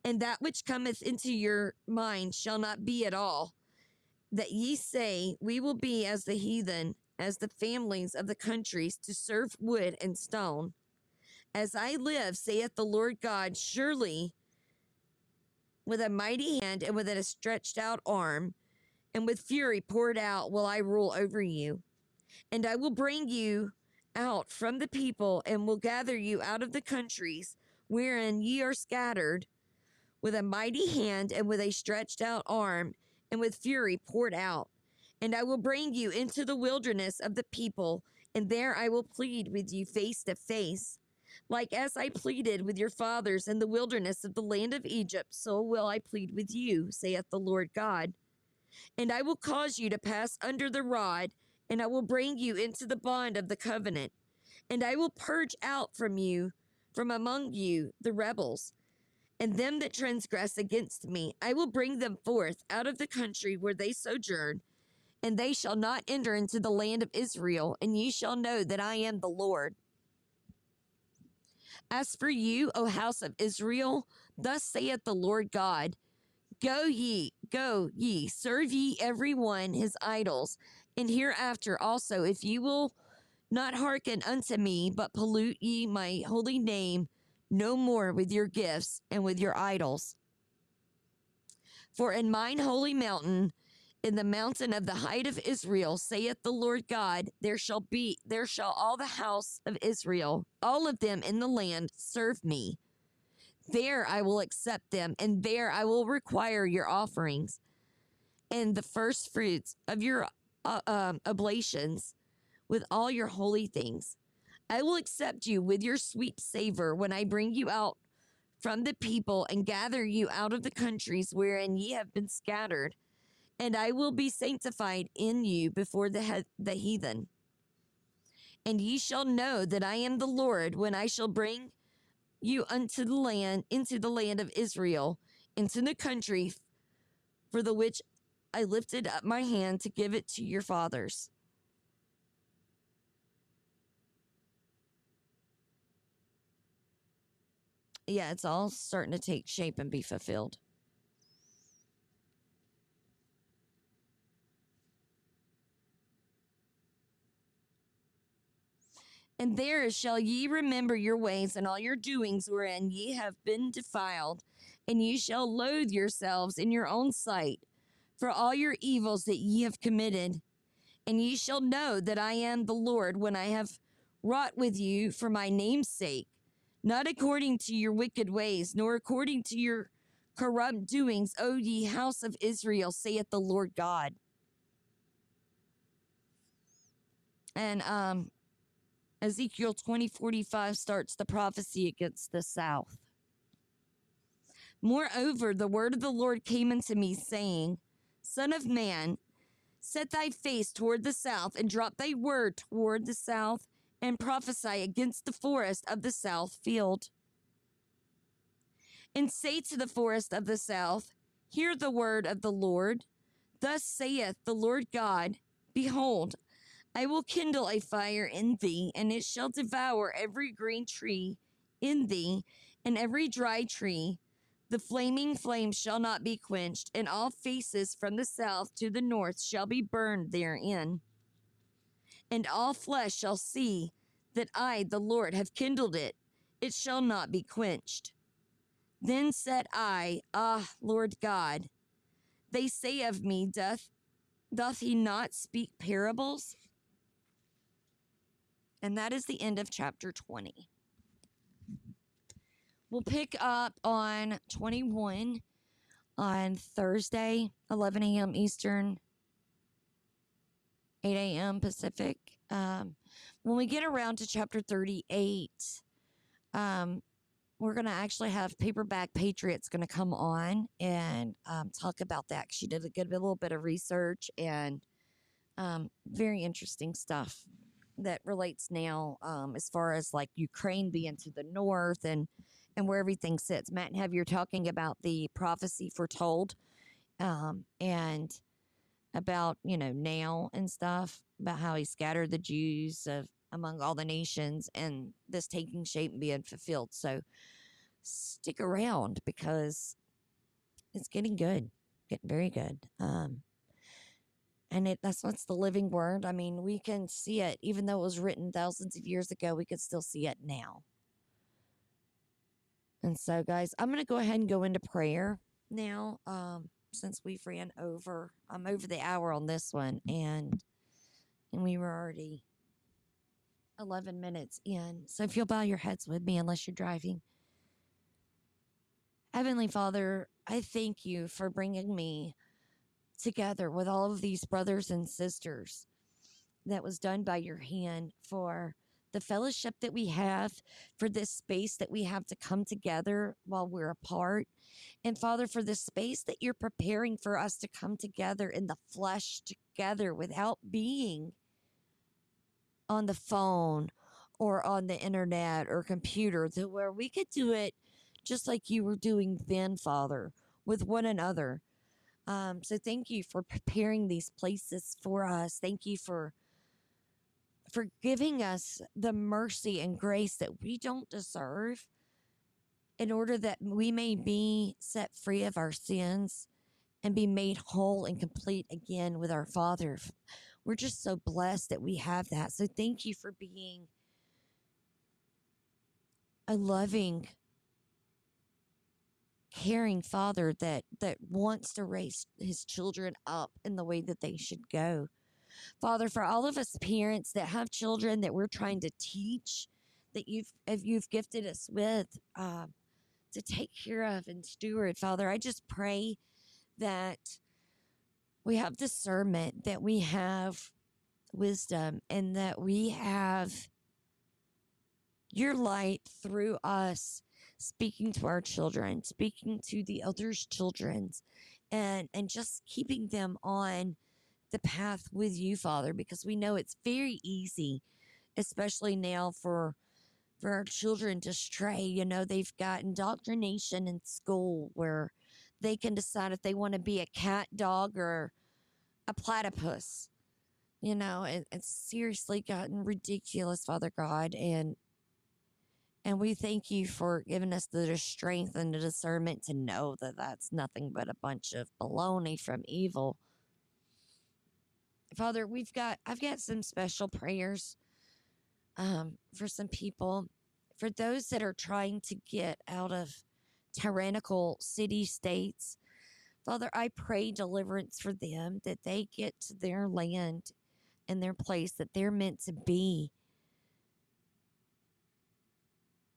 And that which cometh into your mind shall not be at all. That ye say, We will be as the heathen, as the families of the countries, to serve wood and stone. As I live, saith the Lord God, surely with a mighty hand and with a stretched out arm, and with fury poured out will I rule over you. And I will bring you out from the people, and will gather you out of the countries wherein ye are scattered, with a mighty hand and with a stretched out arm, and with fury poured out. And I will bring you into the wilderness of the people, and there I will plead with you face to face. Like as I pleaded with your fathers in the wilderness of the land of Egypt, so will I plead with you, saith the Lord God. And I will cause you to pass under the rod, and I will bring you into the bond of the covenant. And I will purge out from you, from among you, the rebels, and them that transgress against me. I will bring them forth out of the country where they sojourn, and they shall not enter into the land of Israel, and ye shall know that I am the Lord. As for you, O house of Israel, thus saith the Lord God Go ye, go ye, serve ye every one his idols, and hereafter also, if ye will not hearken unto me, but pollute ye my holy name no more with your gifts and with your idols. For in mine holy mountain, in the mountain of the height of Israel, saith the Lord God, there shall be, there shall all the house of Israel, all of them in the land, serve me. There I will accept them, and there I will require your offerings and the first fruits of your uh, um, oblations with all your holy things. I will accept you with your sweet savor when I bring you out from the people and gather you out of the countries wherein ye have been scattered and I will be sanctified in you before the, he- the heathen. And ye shall know that I am the Lord when I shall bring you unto the land, into the land of Israel, into the country for the which I lifted up my hand to give it to your fathers. Yeah, it's all starting to take shape and be fulfilled. And there shall ye remember your ways and all your doings wherein ye have been defiled, and ye shall loathe yourselves in your own sight for all your evils that ye have committed. And ye shall know that I am the Lord when I have wrought with you for my name's sake, not according to your wicked ways, nor according to your corrupt doings, O ye house of Israel, saith the Lord God. And um Ezekiel 2045 starts the prophecy against the south. Moreover, the word of the Lord came unto me, saying, Son of man, set thy face toward the south, and drop thy word toward the south, and prophesy against the forest of the south field. And say to the forest of the south, Hear the word of the Lord. Thus saith the Lord God Behold, I will kindle a fire in thee, and it shall devour every green tree in thee, and every dry tree. The flaming flame shall not be quenched, and all faces from the south to the north shall be burned therein. And all flesh shall see that I, the Lord, have kindled it. It shall not be quenched. Then said I, Ah, Lord God, they say of me, Doth doth he not speak parables? And that is the end of chapter 20. We'll pick up on 21 on Thursday, 11 a.m. Eastern, 8 a.m. Pacific. Um, when we get around to chapter 38, um, we're going to actually have Paperback Patriots going to come on and um, talk about that. She did a good a little bit of research and um, very interesting stuff that relates now um, as far as like Ukraine being to the north and and where everything sits. Matt and Have you're talking about the prophecy foretold um, and about you know now and stuff about how he scattered the Jews of among all the nations and this taking shape and being fulfilled. So stick around because it's getting good, getting very good. Um, and it that's what's the living word. I mean, we can see it, even though it was written thousands of years ago, we could still see it now. And so, guys, I'm gonna go ahead and go into prayer now. Um, since we've ran over, I'm over the hour on this one, and and we were already 11 minutes in. So if you'll bow your heads with me, unless you're driving. Heavenly Father, I thank you for bringing me together with all of these brothers and sisters that was done by your hand for the fellowship that we have, for this space that we have to come together while we're apart. And Father, for the space that you're preparing for us to come together in the flesh together without being on the phone or on the internet or computer, to where we could do it just like you were doing then, Father, with one another. Um, so thank you for preparing these places for us. Thank you for for giving us the mercy and grace that we don't deserve in order that we may be set free of our sins and be made whole and complete again with our Father. We're just so blessed that we have that. So thank you for being a loving caring father that that wants to raise his children up in the way that they should go. Father, for all of us parents that have children that we're trying to teach, that you've if you've gifted us with um, to take care of and steward, Father, I just pray that we have discernment, that we have wisdom, and that we have your light through us speaking to our children, speaking to the elders' children's, and and just keeping them on the path with you, Father, because we know it's very easy, especially now for for our children to stray. You know, they've got indoctrination in school where they can decide if they want to be a cat, dog, or a platypus. You know, it, it's seriously gotten ridiculous, Father God, and and we thank you for giving us the strength and the discernment to know that that's nothing but a bunch of baloney from evil. Father, we've got, I've got some special prayers um, for some people, for those that are trying to get out of tyrannical city states. Father, I pray deliverance for them that they get to their land and their place that they're meant to be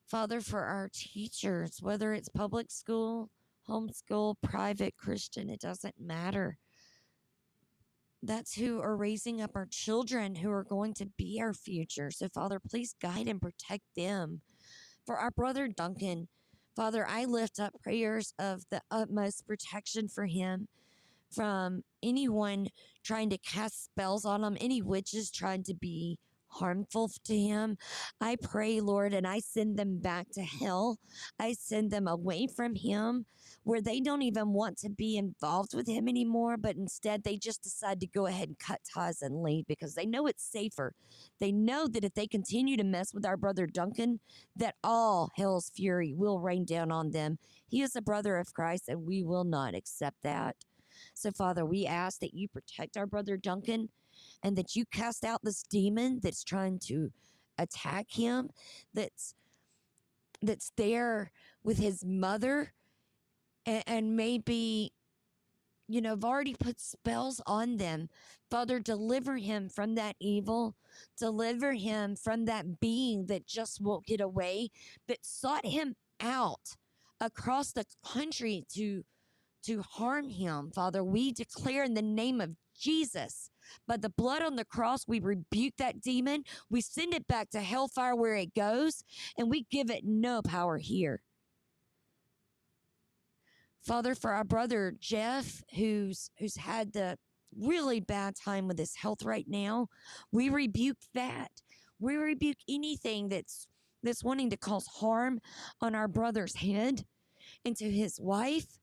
Father, for our teachers, whether it's public school, homeschool, private, Christian, it doesn't matter. That's who are raising up our children who are going to be our future. So, Father, please guide and protect them. For our brother Duncan, Father, I lift up prayers of the utmost protection for him from anyone trying to cast spells on him, any witches trying to be harmful to him. I pray, Lord, and I send them back to hell. I send them away from him where they don't even want to be involved with him anymore, but instead they just decide to go ahead and cut ties and leave because they know it's safer. They know that if they continue to mess with our brother Duncan, that all hell's fury will rain down on them. He is a brother of Christ, and we will not accept that. So, Father, we ask that you protect our brother Duncan and that you cast out this demon that's trying to attack him that's that's there with his mother and, and maybe you know, have already put spells on them. Father, deliver him from that evil. Deliver him from that being that just won't get away, but sought him out across the country to to harm him. Father, we declare in the name of Jesus. By the blood on the cross, we rebuke that demon. We send it back to hellfire where it goes, and we give it no power here. Father, for our brother Jeff, who's who's had the really bad time with his health right now, we rebuke that. We rebuke anything that's that's wanting to cause harm on our brother's head and to his wife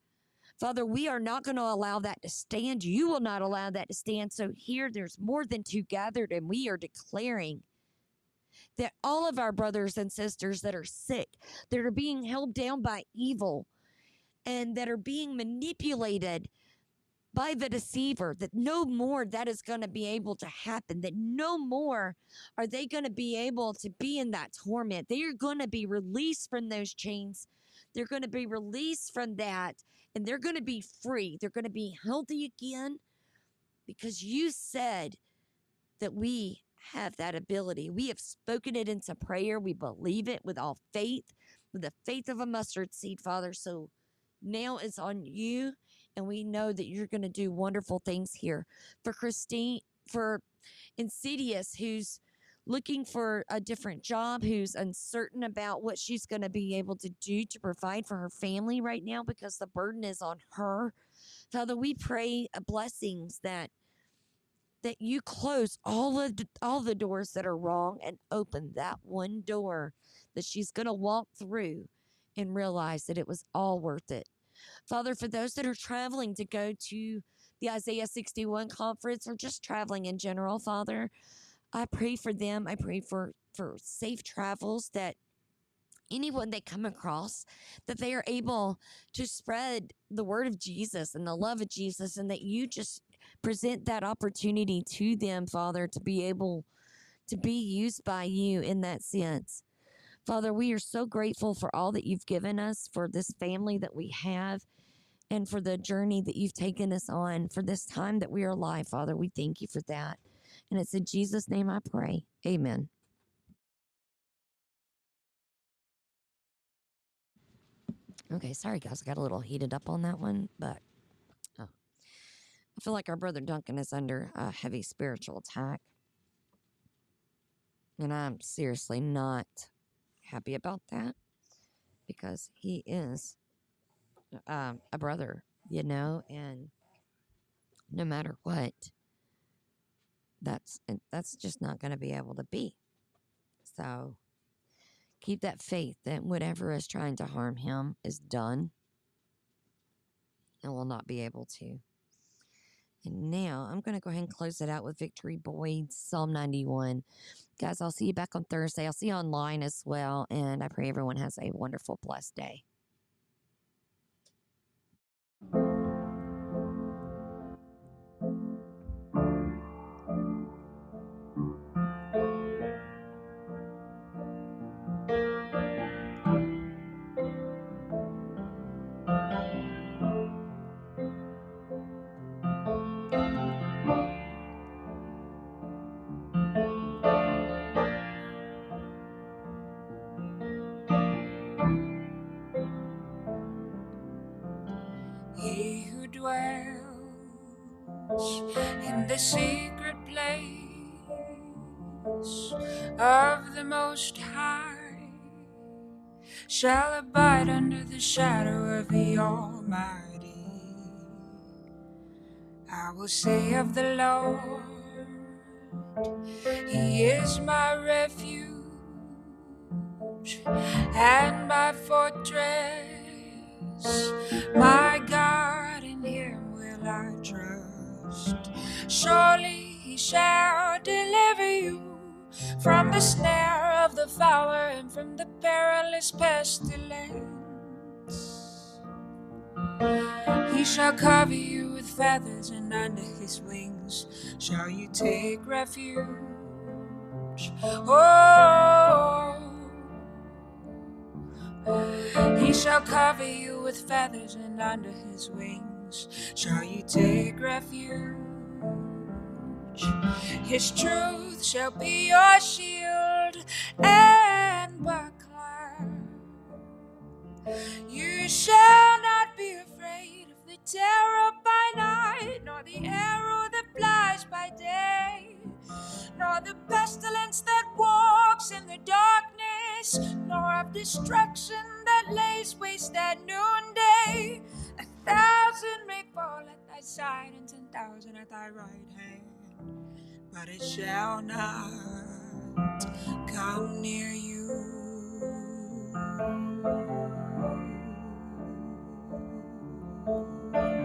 Father, we are not going to allow that to stand. You will not allow that to stand. So here there's more than two gathered, and we are declaring that all of our brothers and sisters that are sick, that are being held down by evil, and that are being manipulated by the deceiver, that no more that is going to be able to happen, that no more are they going to be able to be in that torment. They are going to be released from those chains. They're going to be released from that and they're going to be free. They're going to be healthy again because you said that we have that ability. We have spoken it into prayer. We believe it with all faith, with the faith of a mustard seed, Father. So now it's on you, and we know that you're going to do wonderful things here. For Christine, for Insidious, who's looking for a different job, who's uncertain about what she's going to be able to do to provide for her family right now because the burden is on her. Father, we pray uh, blessings that that you close all the, all the doors that are wrong and open that one door that she's going to walk through and realize that it was all worth it. Father, for those that are traveling to go to the Isaiah 61 conference or just traveling in general, Father, I pray for them. I pray for for safe travels that anyone they come across that they are able to spread the word of Jesus and the love of Jesus and that you just present that opportunity to them, Father, to be able to be used by you in that sense. Father, we are so grateful for all that you've given us, for this family that we have, and for the journey that you've taken us on, for this time that we are alive, Father. We thank you for that. And it's in Jesus' name I pray. Amen. Okay, sorry guys, I got a little heated up on that one, but oh. I feel like our brother Duncan is under a heavy spiritual attack. And I'm seriously not happy about that because he is um, a brother, you know, and no matter what, that's that's just not going to be able to be. So keep that faith that whatever is trying to harm him is done and will not be able to. And now I'm going to go ahead and close it out with Victory Boyd's Psalm 91. Guys, I'll see you back on Thursday. I'll see you online as well. And I pray everyone has a wonderful, blessed day. Of the Most High shall abide under the shadow of the Almighty. I will say of the Lord, He is my refuge and my fortress, my God, in Him will I trust. Surely he shall deliver you from the snare of the fowler and from the perilous pestilence. He shall cover you with feathers, and under his wings shall you take refuge. Oh, he shall cover you with feathers, and under his wings shall you take refuge. His truth shall be your shield and buckler. You shall not be afraid of the terror by night, nor the arrow that flies by day, nor the pestilence that walks in the darkness, nor of destruction that lays waste at noonday. A thousand may fall at thy side, and ten thousand at thy right hand but it shall not come near you. with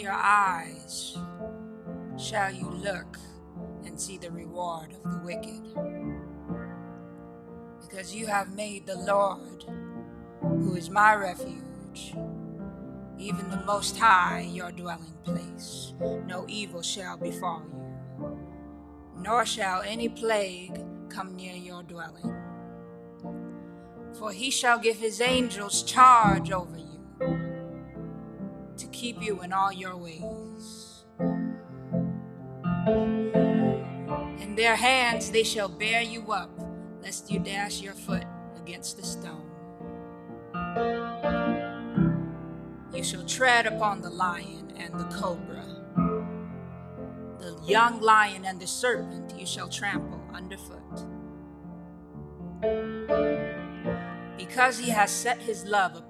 your eyes shall you look and see the reward of the wicked. Because you have made the Lord, who is my refuge, even the Most High, your dwelling place. No evil shall befall you, nor shall any plague come near your dwelling. For he shall give his angels charge over you keep you in all your ways. In their hands they shall bear you up, lest you dash your foot against a stone. You shall tread upon the lion and the cobra. The young lion and the serpent you shall trample underfoot. Because he has set his love upon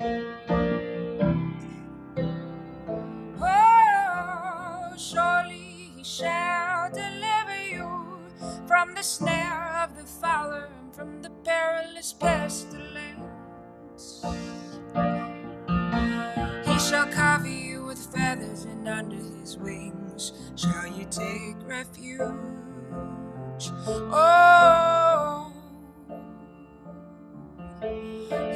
Oh, surely he shall deliver you from the snare of the fowler and from the perilous pestilence. He shall cover you with feathers, and under his wings shall you take refuge. Oh,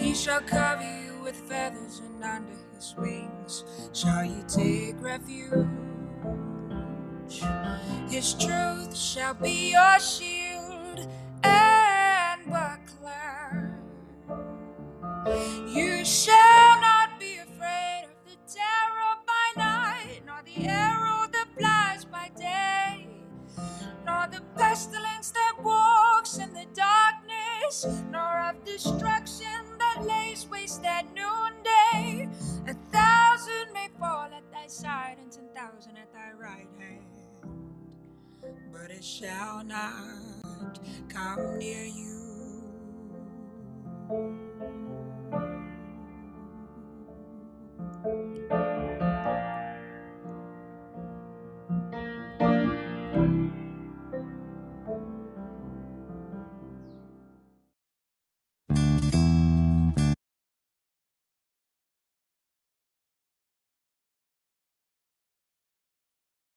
he shall cover you with feathers, and under his wings shall you take refuge. His truth shall be your shield and buckler. You shall not be afraid of the terror by night, nor the the pestilence that walks in the darkness, nor of destruction that lays waste at noonday. A thousand may fall at thy side, and ten thousand at thy right hand, but it shall not come near you. you.